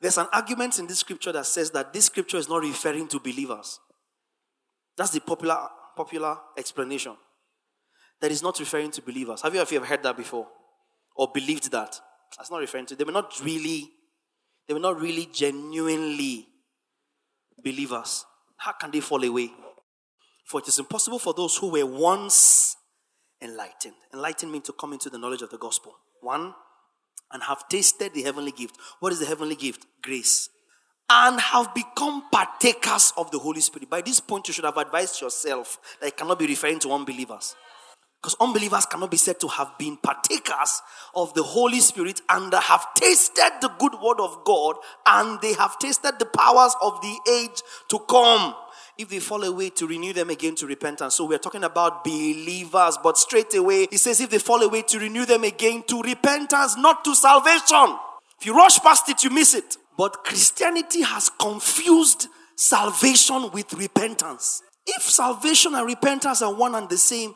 There's an argument in this scripture that says that this scripture is not referring to believers. That's the popular popular explanation. That is not referring to believers. Have you ever heard that before? or believed that. That's not referring to. They were not really, they were not really genuinely believers. How can they fall away? For it is impossible for those who were once enlightened. Enlightened means to come into the knowledge of the gospel. One, and have tasted the heavenly gift. What is the heavenly gift? Grace. And have become partakers of the Holy Spirit. By this point, you should have advised yourself that it cannot be referring to unbelievers. Because unbelievers cannot be said to have been partakers of the Holy Spirit and have tasted the good word of God and they have tasted the powers of the age to come. If they fall away, to renew them again to repentance. So we're talking about believers, but straight away, he says, if they fall away, to renew them again to repentance, not to salvation. If you rush past it, you miss it. But Christianity has confused salvation with repentance. If salvation and repentance are one and the same,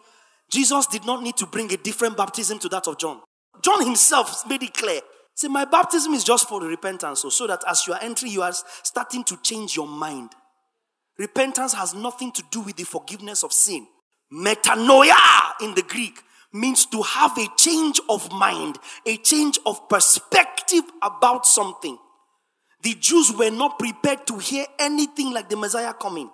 Jesus did not need to bring a different baptism to that of John. John himself made it clear. Say, my baptism is just for the repentance, so, so that as you are entering, you are starting to change your mind. Repentance has nothing to do with the forgiveness of sin. Metanoia in the Greek means to have a change of mind, a change of perspective about something. The Jews were not prepared to hear anything like the Messiah coming.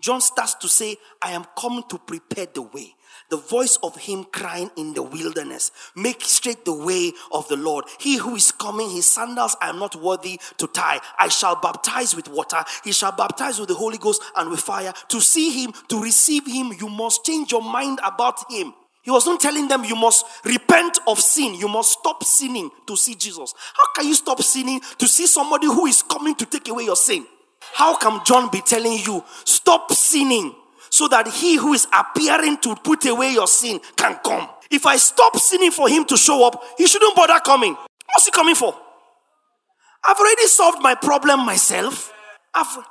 John starts to say, I am coming to prepare the way the voice of him crying in the wilderness, Make straight the way of the Lord. He who is coming, his sandals I am not worthy to tie. I shall baptize with water. He shall baptize with the Holy Ghost and with fire. To see him, to receive him, you must change your mind about him. He wasn't telling them you must repent of sin. You must stop sinning to see Jesus. How can you stop sinning to see somebody who is coming to take away your sin? How can John be telling you stop sinning so that he who is appearing to put away your sin can come. If I stop sinning for him to show up, he shouldn't bother coming. What's he coming for? I've already solved my problem myself. I've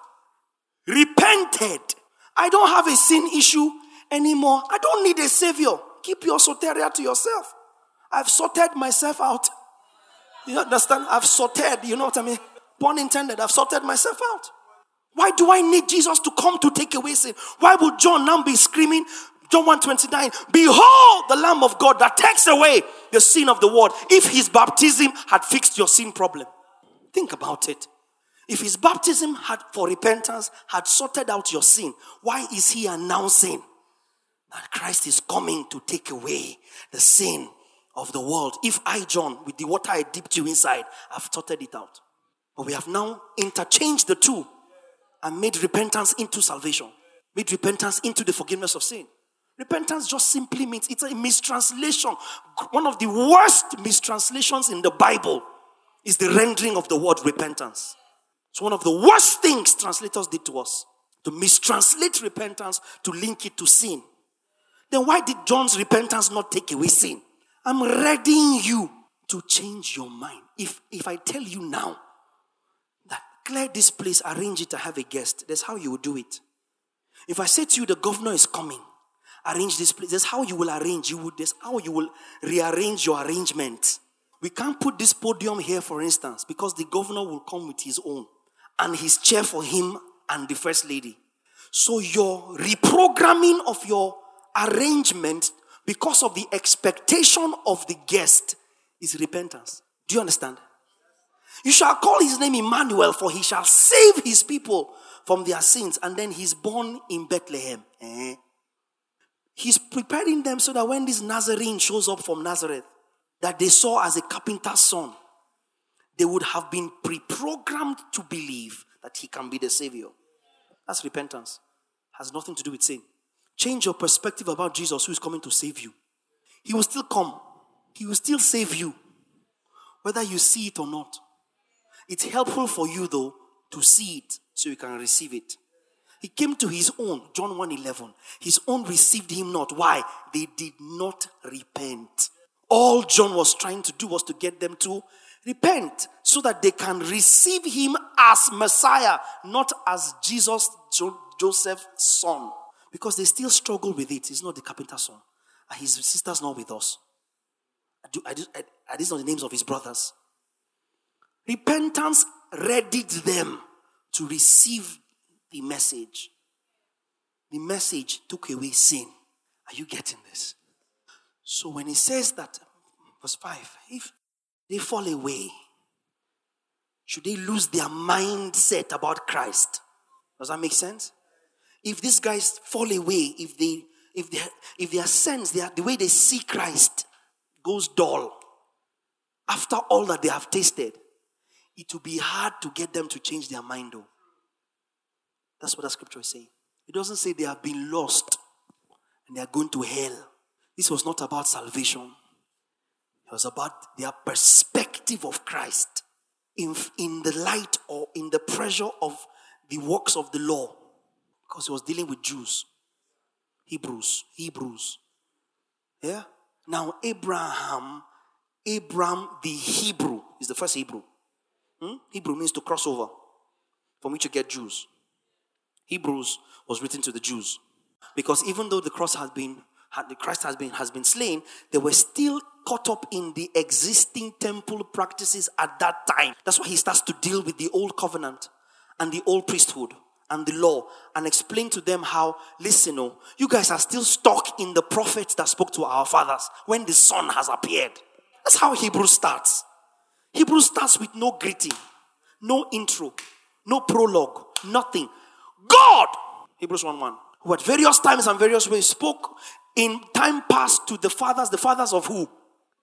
repented. I don't have a sin issue anymore. I don't need a savior. Keep your soteria to yourself. I've sorted myself out. You understand? I've sorted, you know what I mean? Pun intended, I've sorted myself out. Why do I need Jesus to come to take away sin? Why would John now be screaming, John 129, behold the Lamb of God that takes away the sin of the world. If his baptism had fixed your sin problem, think about it. If his baptism had for repentance had sorted out your sin, why is he announcing that Christ is coming to take away the sin of the world? If I, John, with the water I dipped you inside, have sorted it out. But we have now interchanged the two and made repentance into salvation, made repentance into the forgiveness of sin. Repentance just simply means it's a mistranslation. One of the worst mistranslations in the Bible is the rendering of the word repentance. It's one of the worst things translators did to us to mistranslate repentance to link it to sin. Then why did John's repentance not take away sin? I'm readying you to change your mind. If, if I tell you now clear this place, arrange it to have a guest, that's how you will do it. If I say to you the governor is coming, arrange this place. That's how you will arrange. You would. That's how you will rearrange your arrangement. We can't put this podium here, for instance, because the governor will come with his own and his chair for him and the first lady. So your reprogramming of your arrangement because of the expectation of the guest is repentance. Do you understand? You shall call his name Emmanuel, for he shall save his people from their sins. And then he's born in Bethlehem. Eh? He's preparing them so that when this Nazarene shows up from Nazareth, that they saw as a carpenter's son, they would have been pre programmed to believe that he can be the Savior. That's repentance. Has nothing to do with sin. Change your perspective about Jesus who is coming to save you. He will still come, He will still save you, whether you see it or not. It's helpful for you, though, to see it so you can receive it. He came to his own, John 1:11. His own received him not. Why? They did not repent. All John was trying to do was to get them to repent so that they can receive him as Messiah, not as Jesus, jo- Joseph's son. Because they still struggle with it. He's not the carpenter's son. His sister's not with us. Are these not the names of his brothers? Repentance readied them to receive the message. The message took away sin. Are you getting this? So when he says that, verse 5, if they fall away, should they lose their mindset about Christ? Does that make sense? If these guys fall away, if they if they if their sense, their, the way they see Christ goes dull, after all that they have tasted, it will be hard to get them to change their mind though. That's what the scripture is saying. It doesn't say they have been lost and they are going to hell. This was not about salvation, it was about their perspective of Christ in, in the light or in the pressure of the works of the law. Because he was dealing with Jews, Hebrews, Hebrews. Yeah? Now, Abraham, Abraham the Hebrew is the first Hebrew. Hmm? Hebrew means to cross over, from which you get Jews. Hebrews was written to the Jews. Because even though the cross has been, the Christ has been, has been slain, they were still caught up in the existing temple practices at that time. That's why he starts to deal with the old covenant and the old priesthood and the law and explain to them how, listen, oh, you guys are still stuck in the prophets that spoke to our fathers when the Son has appeared. That's how Hebrew starts. Hebrew starts with no greeting, no intro, no prologue, nothing. God, Hebrews 1 1, who at various times and various ways spoke in time past to the fathers, the fathers of who?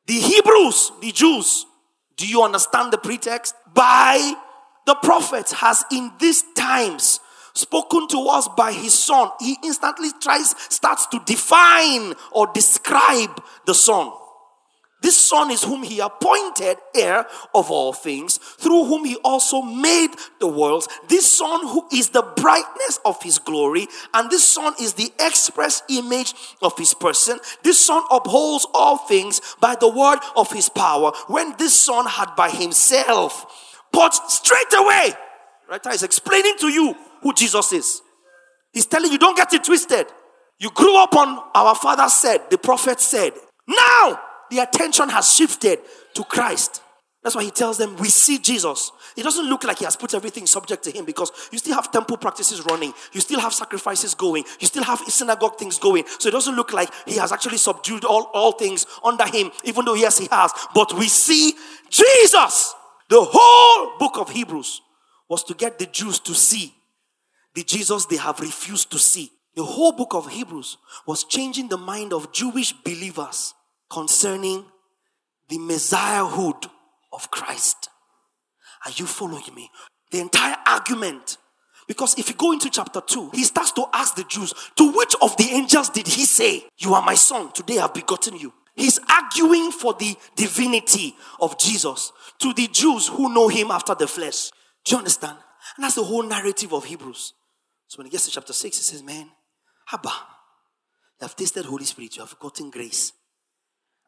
The Hebrews, the Jews. Do you understand the pretext? By the prophets has in these times spoken to us by his son. He instantly tries, starts to define or describe the son. This Son is whom he appointed heir of all things, through whom he also made the worlds. This Son who is the brightness of his glory, and this Son is the express image of his person. This Son upholds all things by the word of his power. When this Son had by himself put straight away, right? He's explaining to you who Jesus is. He's telling you, don't get it twisted. You grew up on our father said, the prophet said. Now, the attention has shifted to Christ. That's why he tells them, We see Jesus. It doesn't look like he has put everything subject to him because you still have temple practices running, you still have sacrifices going, you still have synagogue things going. So it doesn't look like he has actually subdued all, all things under him, even though, yes, he has. But we see Jesus. The whole book of Hebrews was to get the Jews to see the Jesus they have refused to see. The whole book of Hebrews was changing the mind of Jewish believers concerning the Messiahhood of Christ. Are you following me? The entire argument. Because if you go into chapter 2, he starts to ask the Jews, To which of the angels did he say, You are my son, today I've begotten you? He's arguing for the divinity of Jesus to the Jews who know him after the flesh. Do you understand? And that's the whole narrative of Hebrews. So when he gets to chapter 6, he says, Man, Abba, you have tasted Holy Spirit, you have gotten grace.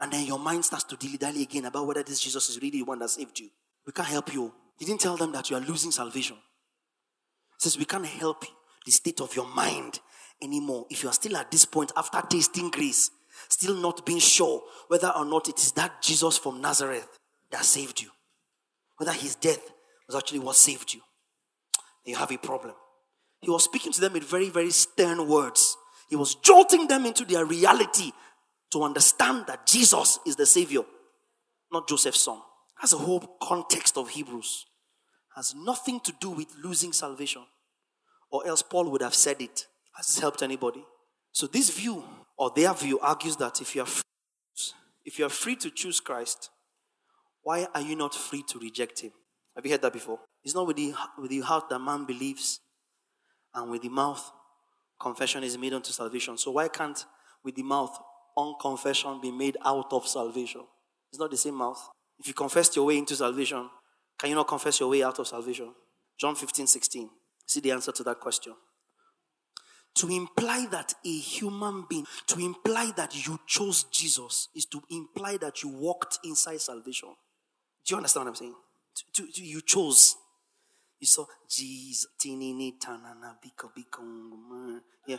And then your mind starts to dilly dally again about whether this Jesus is really the one that saved you. We can't help you. He didn't tell them that you are losing salvation. He says, We can't help the state of your mind anymore. If you are still at this point after tasting grace, still not being sure whether or not it is that Jesus from Nazareth that saved you, whether his death was actually what saved you, you have a problem. He was speaking to them in very, very stern words. He was jolting them into their reality to understand that Jesus is the Savior, not Joseph's son. That's the whole context of Hebrews. Has nothing to do with losing salvation. Or else Paul would have said it. Has this helped anybody? So this view, or their view, argues that if you are free, if you are free to choose Christ, why are you not free to reject him? Have you heard that before? It's not with the, with the heart that man believes, and with the mouth confession is made unto salvation. So why can't with the mouth unconfession be made out of salvation? It's not the same mouth. If you confess your way into salvation, can you not confess your way out of salvation? John 15, 16. See the answer to that question. To imply that a human being, to imply that you chose Jesus, is to imply that you walked inside salvation. Do you understand what I'm saying? To, to, to, you chose. You saw Jesus. Yeah.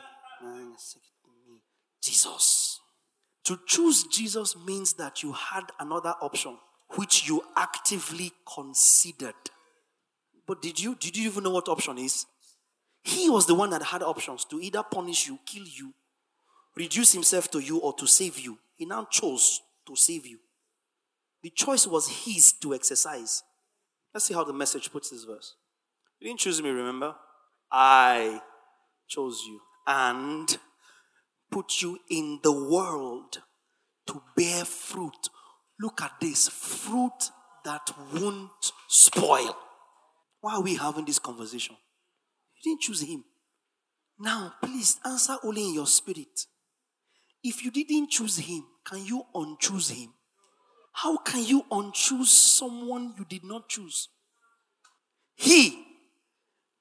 Jesus. To choose Jesus means that you had another option which you actively considered. But did you did you even know what option is? He was the one that had options to either punish you, kill you, reduce himself to you, or to save you. He now chose to save you. The choice was his to exercise. Let's see how the message puts this verse. You didn't choose me, remember? I chose you and put you in the world to bear fruit. Look at this fruit that won't spoil. Why are we having this conversation? You didn't choose him. Now, please answer only in your spirit. If you didn't choose him, can you unchoose him? How can you unchoose someone you did not choose? He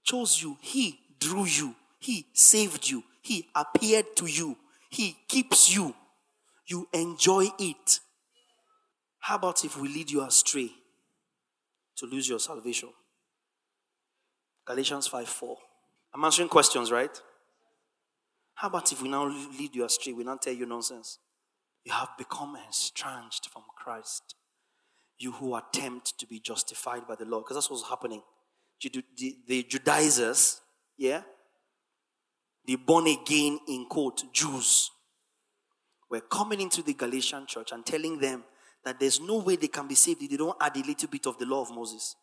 chose you, he drew you, he saved you, he appeared to you. He keeps you. You enjoy it. How about if we lead you astray to lose your salvation? Galatians 5 4. I'm answering questions, right? How about if we now lead you astray? We now tell you nonsense. You have become estranged from Christ. You who attempt to be justified by the law, because that's what's happening. The Judaizers, yeah, the born again, in quote, Jews were coming into the Galatian church and telling them that there's no way they can be saved if they don't add a little bit of the law of Moses.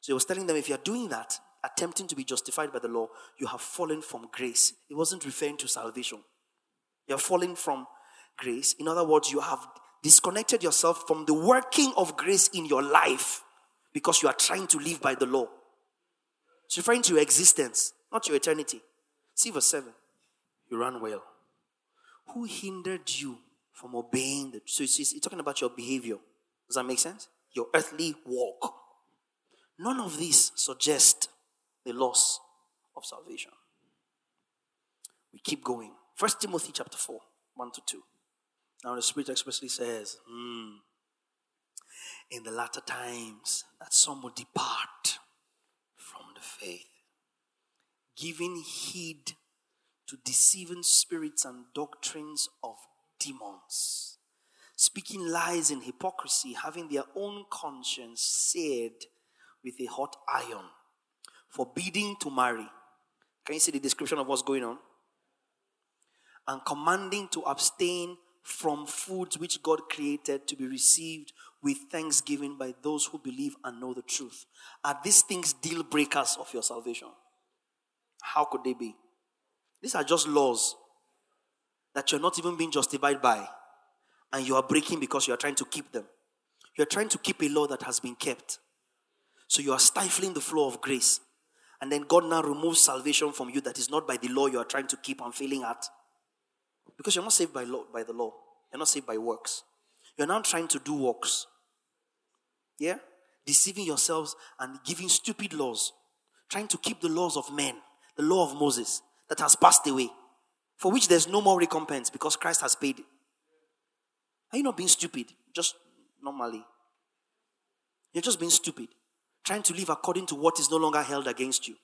So he was telling them if you're doing that, attempting to be justified by the law, you have fallen from grace. It wasn't referring to salvation. You're falling from grace. In other words, you have disconnected yourself from the working of grace in your life because you are trying to live by the law. It's referring to your existence not your eternity. See verse 7. You ran well. Who hindered you from obeying the so it's talking about your behavior. Does that make sense? Your earthly walk. None of this suggest the loss of salvation. We keep going. First Timothy chapter 4, 1 to 2. Now the Spirit expressly says, mm, in the latter times, that some will depart from the faith, giving heed to deceiving spirits and doctrines of demons, speaking lies in hypocrisy, having their own conscience seared with a hot iron, forbidding to marry. Can you see the description of what's going on? And commanding to abstain from foods which God created to be received with thanksgiving by those who believe and know the truth. Are these things deal breakers of your salvation? How could they be? These are just laws that you're not even being justified by, and you are breaking because you are trying to keep them. You're trying to keep a law that has been kept. So you are stifling the flow of grace. And then God now removes salvation from you that is not by the law you are trying to keep and failing at. Because you're not saved by, law, by the law, you're not saved by works. You're now trying to do works. Yeah? Deceiving yourselves and giving stupid laws. Trying to keep the laws of men, the law of Moses that has passed away, for which there's no more recompense because Christ has paid. Are you not being stupid? Just normally. You're just being stupid. Trying to live according to what is no longer held against you.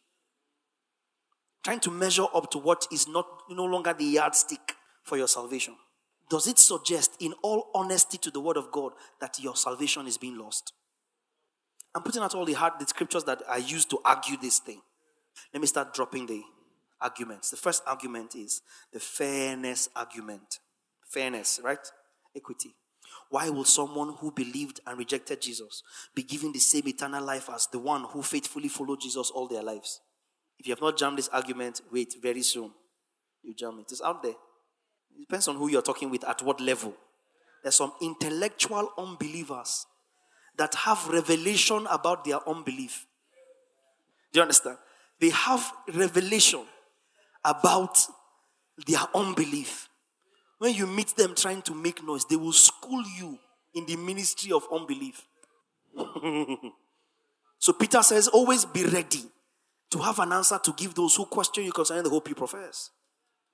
Trying to measure up to what is not no longer the yardstick for your salvation. Does it suggest, in all honesty to the word of God, that your salvation is being lost? I'm putting out all the hard the scriptures that I use to argue this thing. Let me start dropping the arguments. The first argument is the fairness argument. Fairness, right? Equity. Why will someone who believed and rejected Jesus be given the same eternal life as the one who faithfully followed Jesus all their lives? If you have not jammed this argument, wait, very soon. You jam it. It's out there. It depends on who you're talking with, at what level. There's some intellectual unbelievers that have revelation about their unbelief. Do you understand? They have revelation about their unbelief. When you meet them trying to make noise, they will school you in the ministry of unbelief. so Peter says, always be ready to have an answer to give those who question you concerning the hope you profess.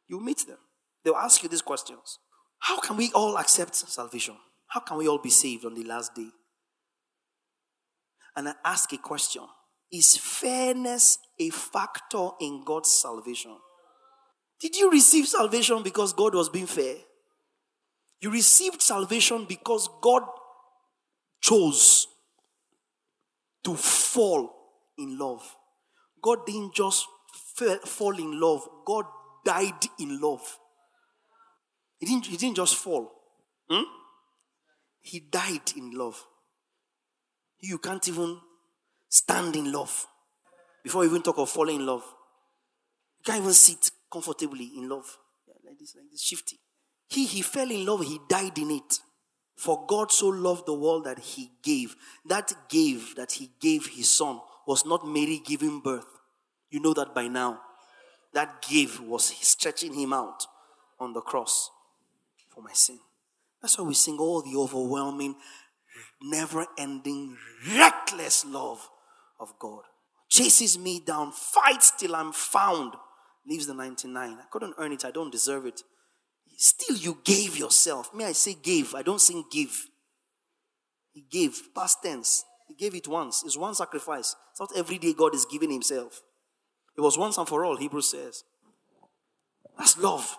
You meet them. They'll ask you these questions. How can we all accept salvation? How can we all be saved on the last day? And I ask a question Is fairness a factor in God's salvation? Did you receive salvation because God was being fair? You received salvation because God chose to fall in love. God didn't just fall in love, God died in love. He didn't, he didn't just fall, hmm? he died in love. You can't even stand in love before even talk of falling in love. You can't even sit comfortably in love. Yeah, like this, like this, shifty. He, he fell in love, he died in it. For God so loved the world that he gave. That gave, that he gave his son, was not Mary giving birth. You know that by now. That gave was stretching him out on the cross for my sin. That's why we sing all the overwhelming, never ending, reckless love of God. Chases me down, fights till I'm found leaves the 99. I couldn't earn it, I don't deserve it. Still, you gave yourself. May I say gave? I don't sing give. He gave, past tense. He gave it once. It's one sacrifice. It's not every day God is giving Himself. It was once and for all, Hebrews says. That's love.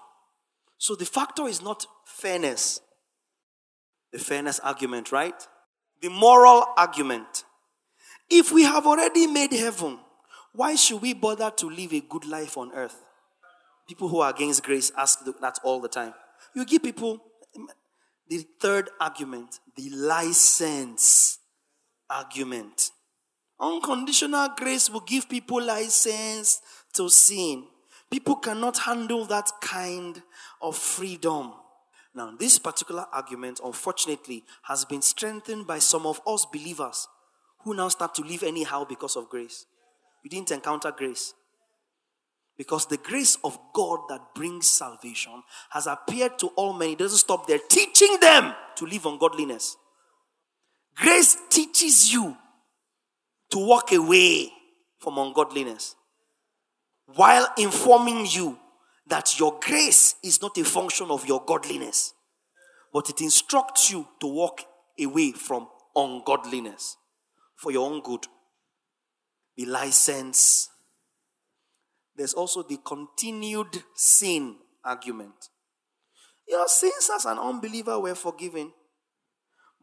So the factor is not fairness, the fairness argument, right? The moral argument. If we have already made heaven, why should we bother to live a good life on earth? People who are against grace ask that all the time. You give people mm, the third argument, the license argument. Unconditional grace will give people license to sin. People cannot handle that kind of freedom. Now, this particular argument, unfortunately, has been strengthened by some of us believers who now start to live anyhow because of grace. You didn't encounter grace. Because the grace of God that brings salvation has appeared to all men. It doesn't stop there, teaching them to live on godliness. Grace teaches you to walk away from ungodliness while informing you that your grace is not a function of your godliness, but it instructs you to walk away from ungodliness for your own good. The license. There's also the continued sin argument. Your sins as an unbeliever were forgiven,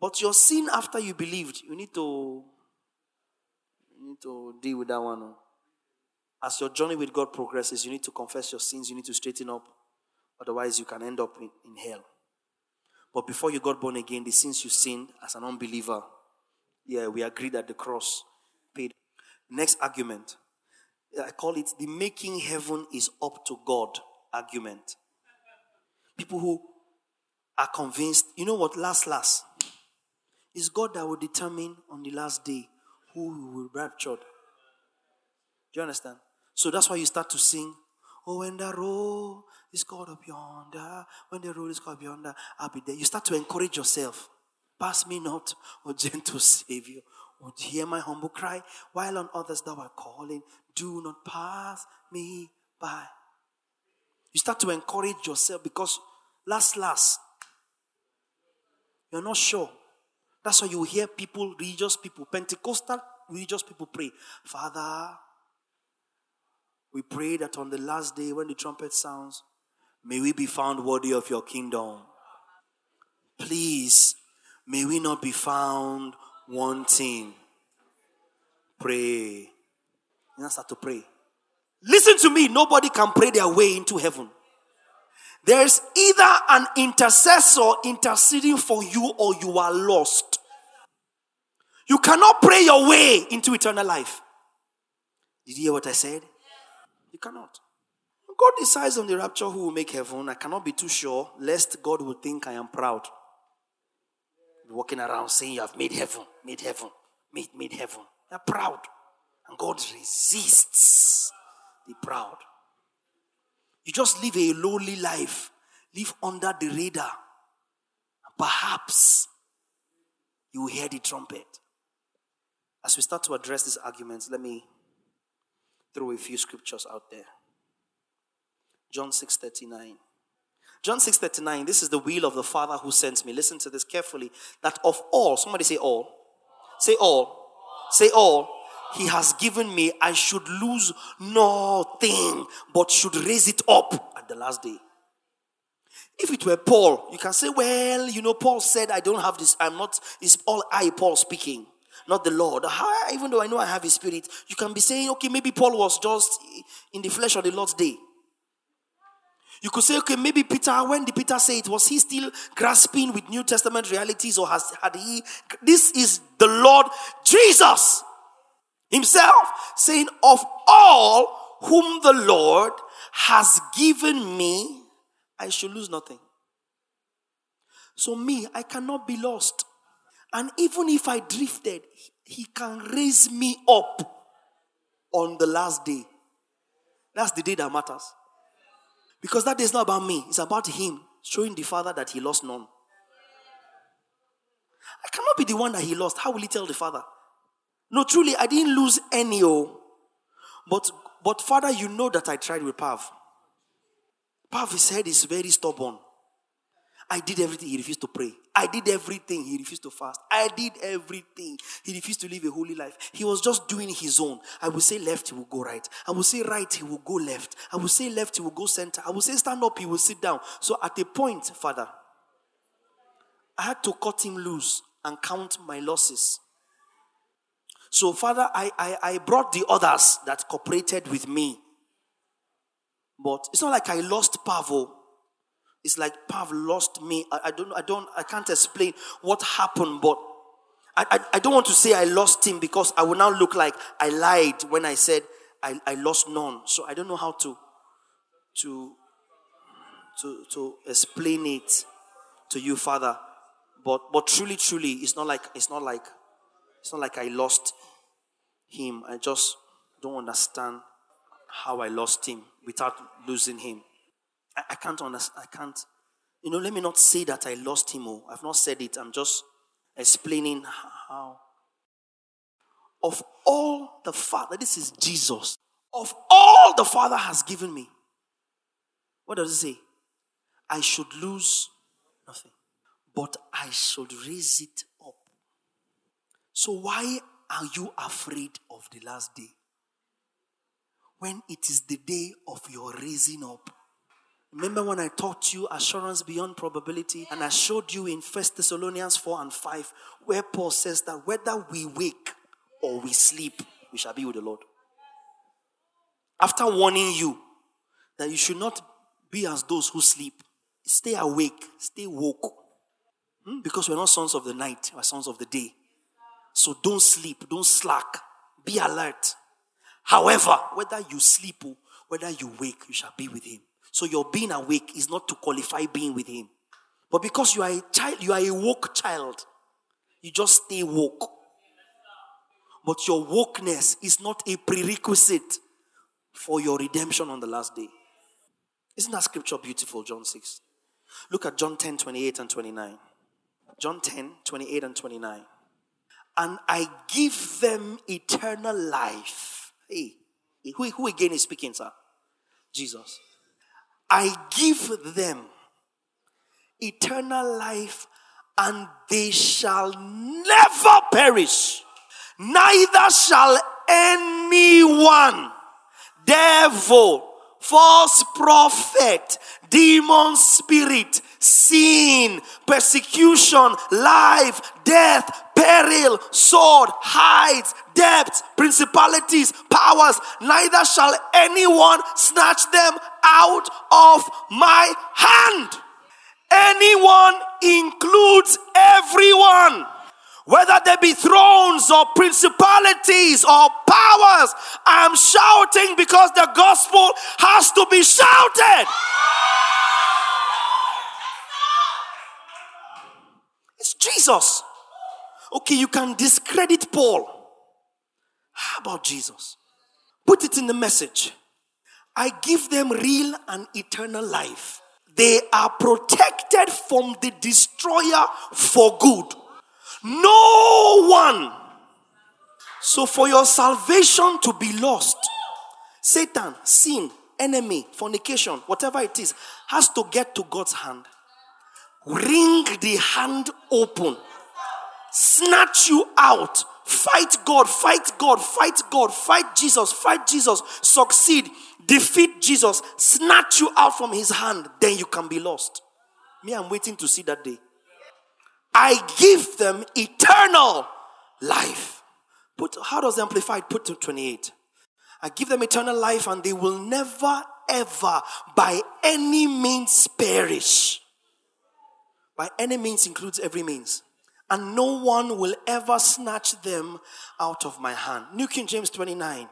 but your sin after you believed, you need to you need to deal with that one. Oh. As your journey with God progresses, you need to confess your sins, you need to straighten up. Otherwise, you can end up in, in hell. But before you got born again, the sins you sinned as an unbeliever, yeah, we agree that the cross paid. Next argument. I call it the making heaven is up to God argument. People who are convinced, you know what, last, last, it's God that will determine on the last day who will be raptured. Do you understand? So that's why you start to sing, Oh, when the road is called up yonder, when the road is called up yonder, I'll be there. You start to encourage yourself. Pass me not, O gentle Savior. Would hear my humble cry while on others thou art calling. Do not pass me by. You start to encourage yourself because last, last, you're not sure. That's why you hear people, religious people, Pentecostal religious people pray, Father, we pray that on the last day when the trumpet sounds, may we be found worthy of your kingdom. Please, may we not be found wanting. Pray. You start to pray. Listen to me, nobody can pray their way into heaven. There's either an intercessor interceding for you or you are lost. You cannot pray your way into eternal life. Did you hear what I said? You cannot. God decides on the rapture who will make heaven. I cannot be too sure, lest God will think I am proud. Walking around saying you have made heaven, made heaven, made, made heaven. You're proud. And God resists the proud. You just live a lowly life, live under the radar. Perhaps you will hear the trumpet. As we start to address these arguments, let me throw a few scriptures out there. John 6:39. John 6:39, this is the will of the Father who sends me. Listen to this carefully. That of all, somebody say all. Say all. Say all. He has given me, I should lose nothing, but should raise it up at the last day. If it were Paul, you can say, well, you know, Paul said, I don't have this, I'm not, it's all I, Paul, speaking not the Lord. How, even though I know I have His Spirit, you can be saying, okay, maybe Paul was just in the flesh on the Lord's day. You could say, okay, maybe Peter, when did Peter say it? Was he still grasping with New Testament realities or has had he? This is the Lord Jesus Himself saying, Of all whom the Lord has given me, I shall lose nothing. So, me, I cannot be lost. And even if I drifted, He can raise me up on the last day. That's the day that matters. Because that day is not about me, it's about Him showing the Father that He lost none. I cannot be the one that He lost. How will He tell the Father? No, truly, I didn't lose any. Oh. But, but Father, you know that I tried with Pav. Pav, his head is very stubborn. I did everything. He refused to pray. I did everything. He refused to fast. I did everything. He refused to live a holy life. He was just doing his own. I will say left, he will go right. I will say right, he will go left. I will say left, he will go center. I will say stand up, he will sit down. So at a point, Father, I had to cut him loose and count my losses. So, Father, I, I, I brought the others that cooperated with me. But it's not like I lost Pavo. It's like Pav lost me. I, I, don't I don't I can't explain what happened, but I, I, I, don't want to say I lost him because I will now look like I lied when I said I, I lost none. So I don't know how to to to to explain it to you, Father. But but truly, truly, it's not like it's not like it's not like I lost him. I just don't understand how I lost him without losing him. I, I can't understand. I can't. You know, let me not say that I lost him. Oh, I've not said it. I'm just explaining how. Of all the Father, this is Jesus. Of all the Father has given me, what does it say? I should lose nothing, but I should raise it up. So, why are you afraid of the last day? When it is the day of your raising up. Remember when I taught you assurance beyond probability and I showed you in First Thessalonians 4 and 5 where Paul says that whether we wake or we sleep, we shall be with the Lord. After warning you that you should not be as those who sleep, stay awake, stay woke. Hmm? Because we're not sons of the night, we're sons of the day. So don't sleep, don't slack, be alert. However, whether you sleep or whether you wake, you shall be with him. So your being awake is not to qualify being with him. But because you are a child, you are a woke child, you just stay woke. But your wokeness is not a prerequisite for your redemption on the last day. Isn't that scripture beautiful, John 6? Look at John 10 28 and 29. John 10 28 and 29 and I give them eternal life. Hey, who, who again is speaking, sir? Jesus. I give them eternal life, and they shall never perish, neither shall anyone, devil, false prophet, demon spirit, sin, persecution, life, death, peril, sword, heights, depths, principalities, powers, neither shall anyone snatch them out of my hand. Anyone includes everyone. Whether there be thrones or principalities or powers, I'm shouting because the gospel has to be shouted. It's Jesus. Okay, you can discredit Paul. How about Jesus? Put it in the message. I give them real and eternal life. They are protected from the destroyer for good. No one. So, for your salvation to be lost, Satan, sin, enemy, fornication, whatever it is, has to get to God's hand. Wring the hand open snatch you out. Fight God, fight God, fight God, fight Jesus, fight Jesus, succeed, defeat Jesus, snatch you out from his hand, then you can be lost. Me, I'm waiting to see that day. I give them eternal life. Put how does amplified put to 28? I give them eternal life and they will never ever by any means perish. By any means includes every means and no one will ever snatch them out of my hand. New King James 29.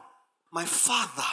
My Father,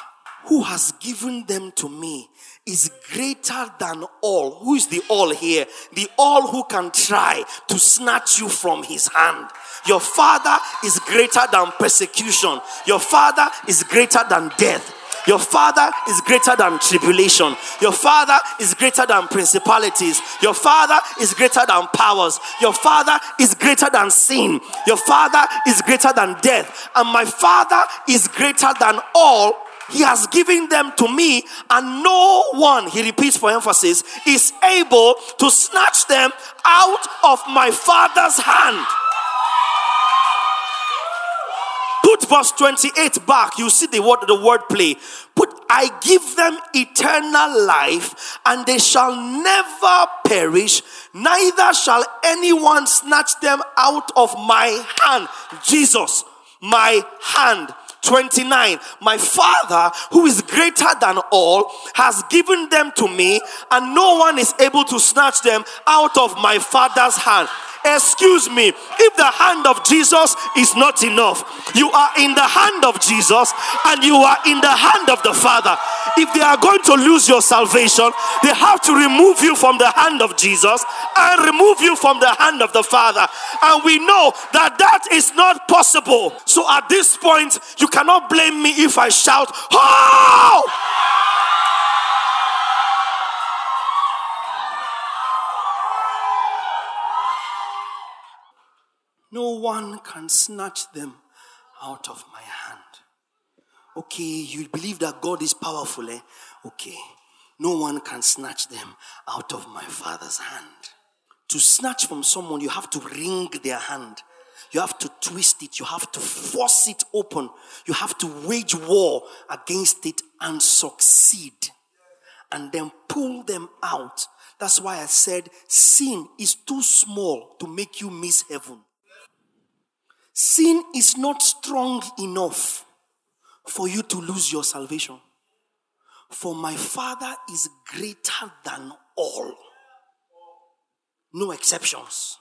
who has given them to me, is greater than all. Who is the all here? The all who can try to snatch you from his hand. Your Father is greater than persecution, your Father is greater than death. Your father is greater than tribulation. Your father is greater than principalities. Your father is greater than powers. Your father is greater than sin. Your father is greater than death. And my father is greater than all. He has given them to me, and no one, he repeats for emphasis, is able to snatch them out of my father's hand. Put verse 28 back. You see the word the word play. Put I give them eternal life, and they shall never perish, neither shall anyone snatch them out of my hand. Jesus, my hand. 29 My Father, who is greater than all, has given them to me, and no one is able to snatch them out of my Father's hand. Excuse me, if the hand of Jesus is not enough, you are in the hand of Jesus and you are in the hand of the Father. If they are going to lose your salvation, they have to remove you from the hand of Jesus and remove you from the hand of the Father. And we know that that is not possible. So at this point, you cannot blame me if I shout, Oh! No one can snatch them out of my hand. Okay, you believe that God is powerful, eh? Okay. No one can snatch them out of my Father's hand. To snatch from someone, you have to wring their hand. You have to twist it. You have to force it open. You have to wage war against it and succeed. And then pull them out. That's why I said sin is too small to make you miss heaven. Sin is not strong enough for you to lose your salvation. For my Father is greater than all. No exceptions.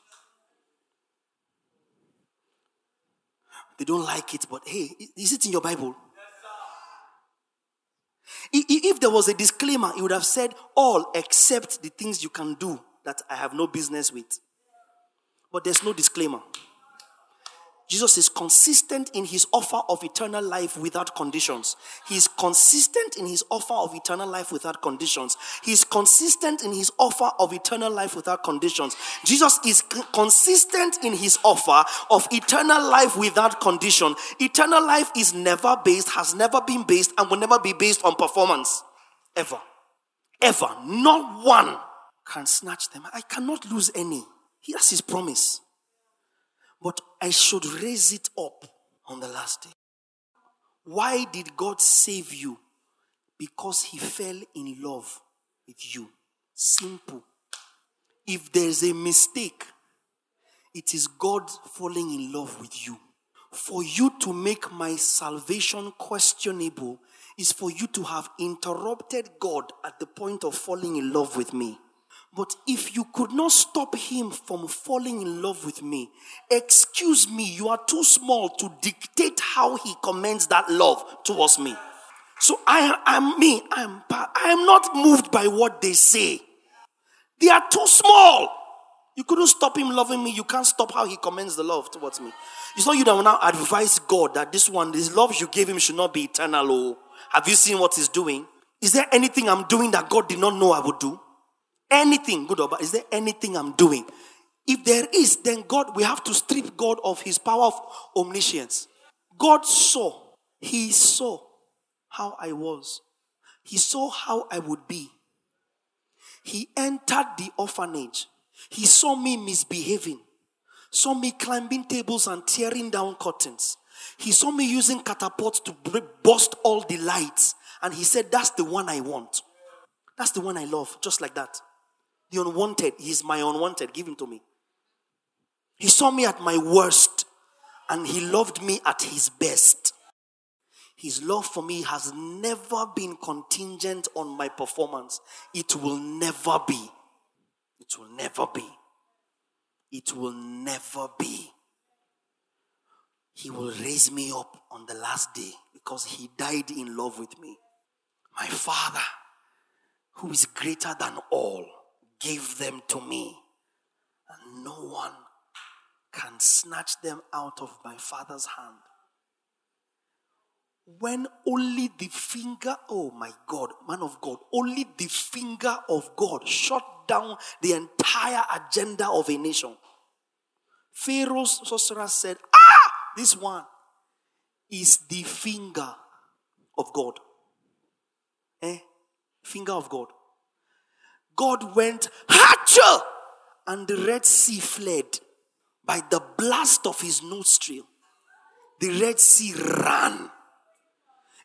They don't like it, but hey, is it in your Bible? If there was a disclaimer, it would have said all except the things you can do that I have no business with. But there's no disclaimer. Jesus is consistent in his offer of eternal life without conditions. He is consistent in his offer of eternal life without conditions. He is consistent in his offer of eternal life without conditions. Jesus is consistent in his offer of eternal life without condition. Eternal life is never based, has never been based, and will never be based on performance. Ever. Ever. Not one can snatch them. I cannot lose any. He has his promise but I should raise it up on the last day. Why did God save you? Because He fell in love with you. Simple. If there's a mistake, it is God falling in love with you. For you to make my salvation questionable is for you to have interrupted God at the point of falling in love with me. But if you could not stop him from falling in love with me, excuse me, you are too small to dictate how he commends that love towards me. So I am me. I am I am not moved by what they say. They are too small. You couldn't stop him loving me. You can't stop how he commends the love towards me. It's not you that will now advise God that this one, this love you gave him should not be eternal. Oh, have you seen what he's doing? Is there anything I'm doing that God did not know I would do? Anything, good or bad? Is there anything I'm doing? If there is, then God, we have to strip God of his power of omniscience. God saw, he saw how I was, he saw how I would be. He entered the orphanage, he saw me misbehaving, saw me climbing tables and tearing down curtains. He saw me using catapults to burst all the lights. And he said, That's the one I want. That's the one I love, just like that. The unwanted, he's my unwanted. Give him to me. He saw me at my worst and he loved me at his best. His love for me has never been contingent on my performance. It will never be. It will never be. It will never be. He will raise me up on the last day because he died in love with me. My Father, who is greater than all gave them to me, and no one can snatch them out of my Father's hand. When only the finger, oh my God, man of God, only the finger of God shut down the entire agenda of a nation. Pharaoh's sorcerer said, Ah, this one is the finger of God. Eh? Finger of God. God went, Hacha! And the Red Sea fled by the blast of his nostril. The Red Sea ran.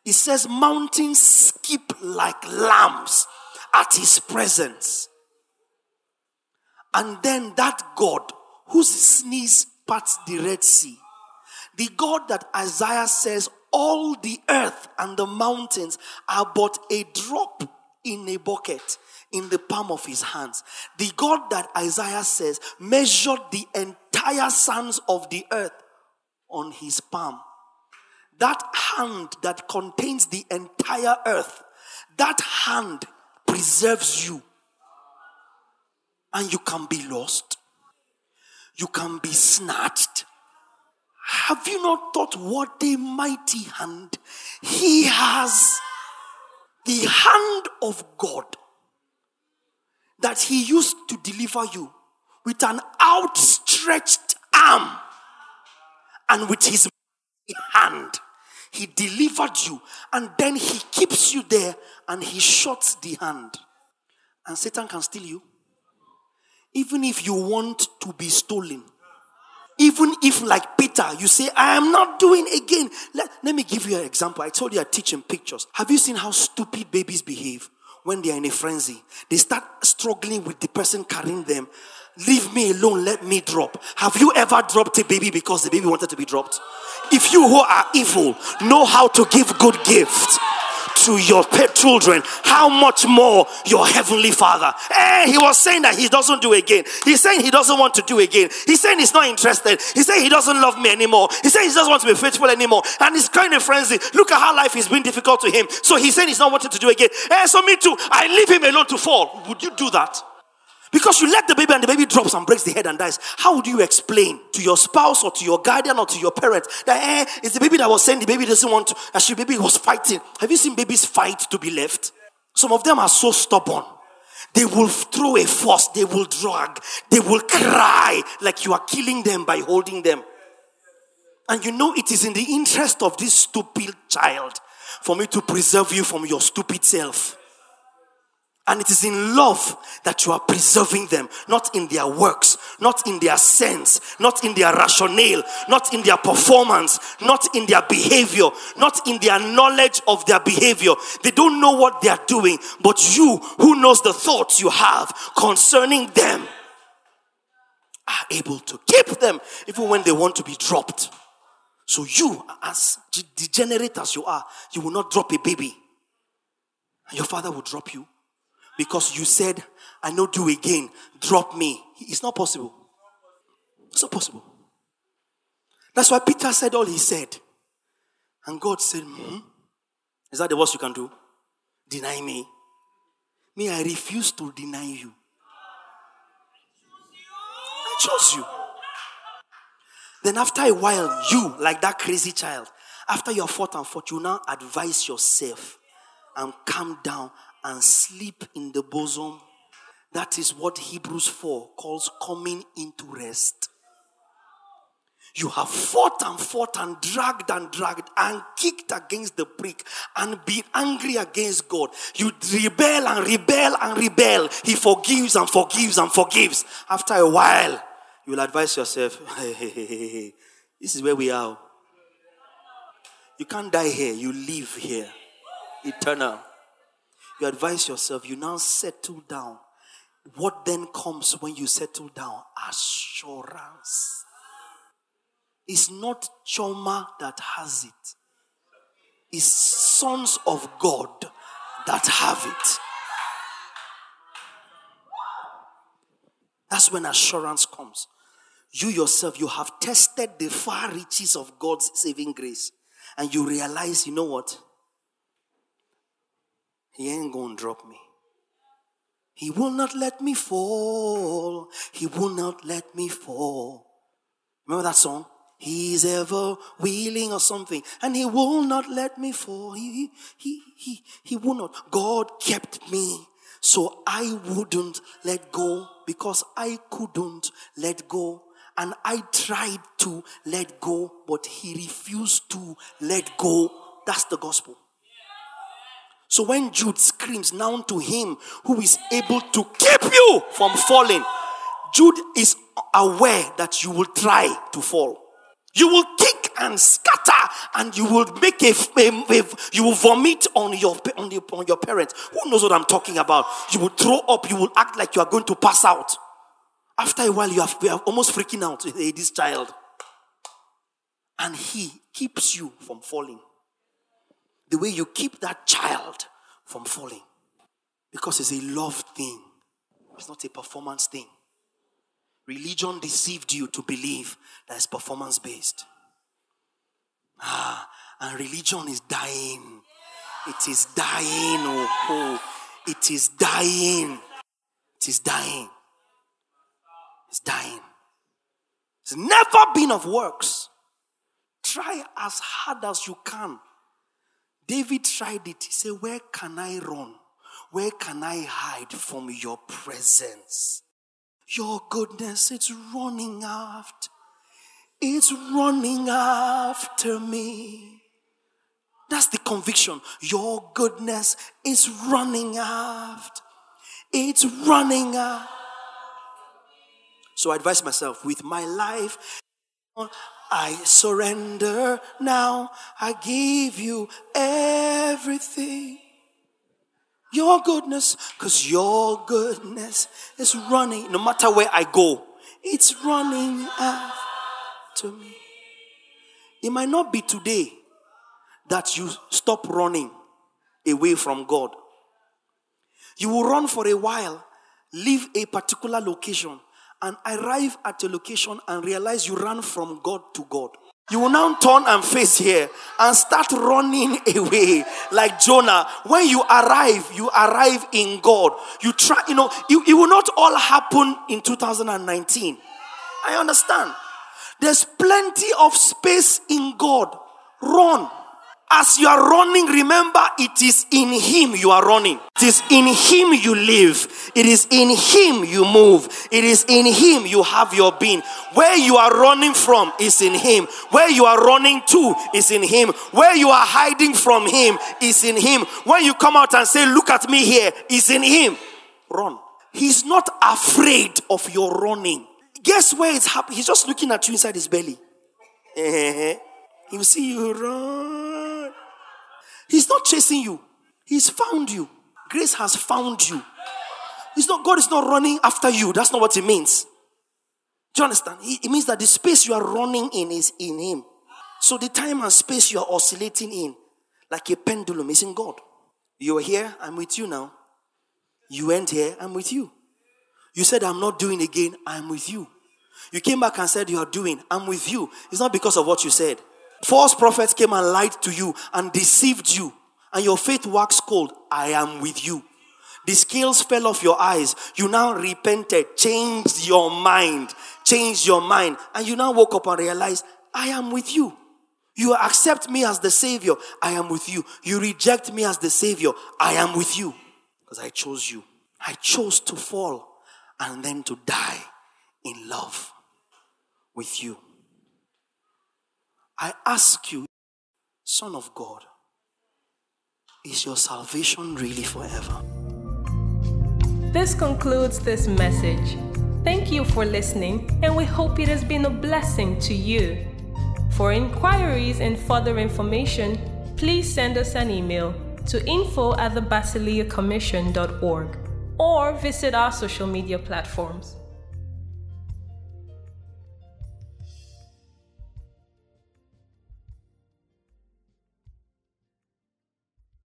It says, Mountains skip like lambs at his presence. And then that God whose sneeze parts the Red Sea, the God that Isaiah says, all the earth and the mountains are but a drop in a bucket in the palm of his hands. The God that Isaiah says measured the entire sons of the earth on his palm. That hand that contains the entire earth, that hand preserves you. And you can be lost. You can be snatched. Have you not thought what a mighty hand he has? The hand of God that he used to deliver you with an outstretched arm and with his hand. He delivered you and then he keeps you there and he shuts the hand. And satan can steal you. Even if you want to be stolen. Even if like peter you say i am not doing again. Let, let me give you an example. I told you i teach in pictures. Have you seen how stupid babies behave when they are in a frenzy. They start struggling with the person carrying them. Leave me alone let me drop. Have you ever dropped a baby because the baby wanted to be dropped? If you who are evil know how to give good gifts to your children, how much more your heavenly father? Eh, he was saying that he doesn't do again. He's saying he doesn't want to do again. He's saying he's not interested. He's saying he doesn't love me anymore. He's saying he doesn't want to be faithful anymore. And he's kind of frenzy. Look at how life is being difficult to him. So he's saying he's not wanting to do again. Eh, so me too. I leave him alone to fall. Would you do that? Because you let the baby and the baby drops and breaks the head and dies. How would you explain to your spouse or to your guardian or to your parent that eh, it's the baby that was saying the baby doesn't want to, actually, baby was fighting. Have you seen babies fight to be left? Some of them are so stubborn. They will throw a force, they will drag, they will cry like you are killing them by holding them. And you know it is in the interest of this stupid child for me to preserve you from your stupid self. And it is in love that you are preserving them, not in their works, not in their sense, not in their rationale, not in their performance, not in their behavior, not in their knowledge of their behavior. They don't know what they are doing, but you, who knows the thoughts you have concerning them, are able to keep them even when they want to be dropped. So, you, as degenerate as you are, you will not drop a baby, and your father will drop you because you said, I know do again, drop me. It's not possible. It's not possible. That's why Peter said all he said. And God said, hmm? Is that the worst you can do? Deny me. Me, I refuse to deny you. I chose you. Then after a while, you, like that crazy child, after you fought and fought, you now advise yourself and calm down and sleep in the bosom. That is what Hebrews 4 calls coming into rest. You have fought and fought and dragged and dragged and kicked against the brick and been angry against God. You rebel and rebel and rebel. He forgives and forgives and forgives. After a while, you will advise yourself, hey, hey, hey, this is where we are. You can't die here, you live here. Eternal you advise yourself, you now settle down. What then comes when you settle down? Assurance. It's not Choma that has it, it's sons of God that have it. That's when assurance comes. You yourself, you have tested the far reaches of God's saving grace, and you realize, you know what? He ain't gonna drop me. He will not let me fall. He will not let me fall. Remember that song? He's ever willing or something. And he will not let me fall. He, he, he, he will not. God kept me. So I wouldn't let go because I couldn't let go. And I tried to let go, but he refused to let go. That's the gospel. So when Jude screams now to him who is able to keep you from falling, Jude is aware that you will try to fall. You will kick and scatter and you will make a, a, a you will vomit on your, on, your, on your parents. Who knows what I'm talking about? You will throw up, you will act like you are going to pass out. After a while, you are, you are almost freaking out. This child. And he keeps you from falling the way you keep that child from falling. Because it's a love thing, it's not a performance thing. Religion deceived you to believe that it's performance based. Ah, and religion is dying. It is dying. Oh, oh, it is dying. It is dying. It's dying. It's never been of works. Try as hard as you can. David tried it. He said, Where can I run? Where can I hide from your presence? Your goodness, it's running after. It's running after me. That's the conviction. Your goodness is running after. It's running after. So I advise myself with my life, I surrender now. I give you everything. Your goodness, because your goodness is running, no matter where I go, it's running after me. It might not be today that you stop running away from God. You will run for a while, leave a particular location, and arrive at a location and realize you ran from God to God. You will now turn and face here and start running away like Jonah. When you arrive, you arrive in God. You try, you know, it, it will not all happen in 2019. I understand. There's plenty of space in God. Run. As you are running, remember it is in Him you are running. It is in Him you live. It is in Him you move. It is in Him you have your being. Where you are running from is in Him. Where you are running to is in Him. Where you are hiding from Him is in Him. When you come out and say, Look at me here, is in Him. Run. He's not afraid of your running. Guess where it's happening? He's just looking at you inside his belly. he will see you run. He's not chasing you. He's found you. Grace has found you. He's not, God is not running after you. That's not what it means. Do you understand? It means that the space you are running in is in Him. So the time and space you are oscillating in, like a pendulum, is in God. You are here, I'm with you now. You went here, I'm with you. You said, I'm not doing again, I'm with you. You came back and said, You are doing, I'm with you. It's not because of what you said. False prophets came and lied to you and deceived you, and your faith waxed cold. I am with you. The scales fell off your eyes. You now repented, changed your mind, changed your mind, and you now woke up and realized, I am with you. You accept me as the Savior, I am with you. You reject me as the Savior, I am with you. Because I chose you. I chose to fall and then to die in love with you. I ask you, Son of God, is your salvation really forever? This concludes this message. Thank you for listening, and we hope it has been a blessing to you. For inquiries and further information, please send us an email to info at the or visit our social media platforms.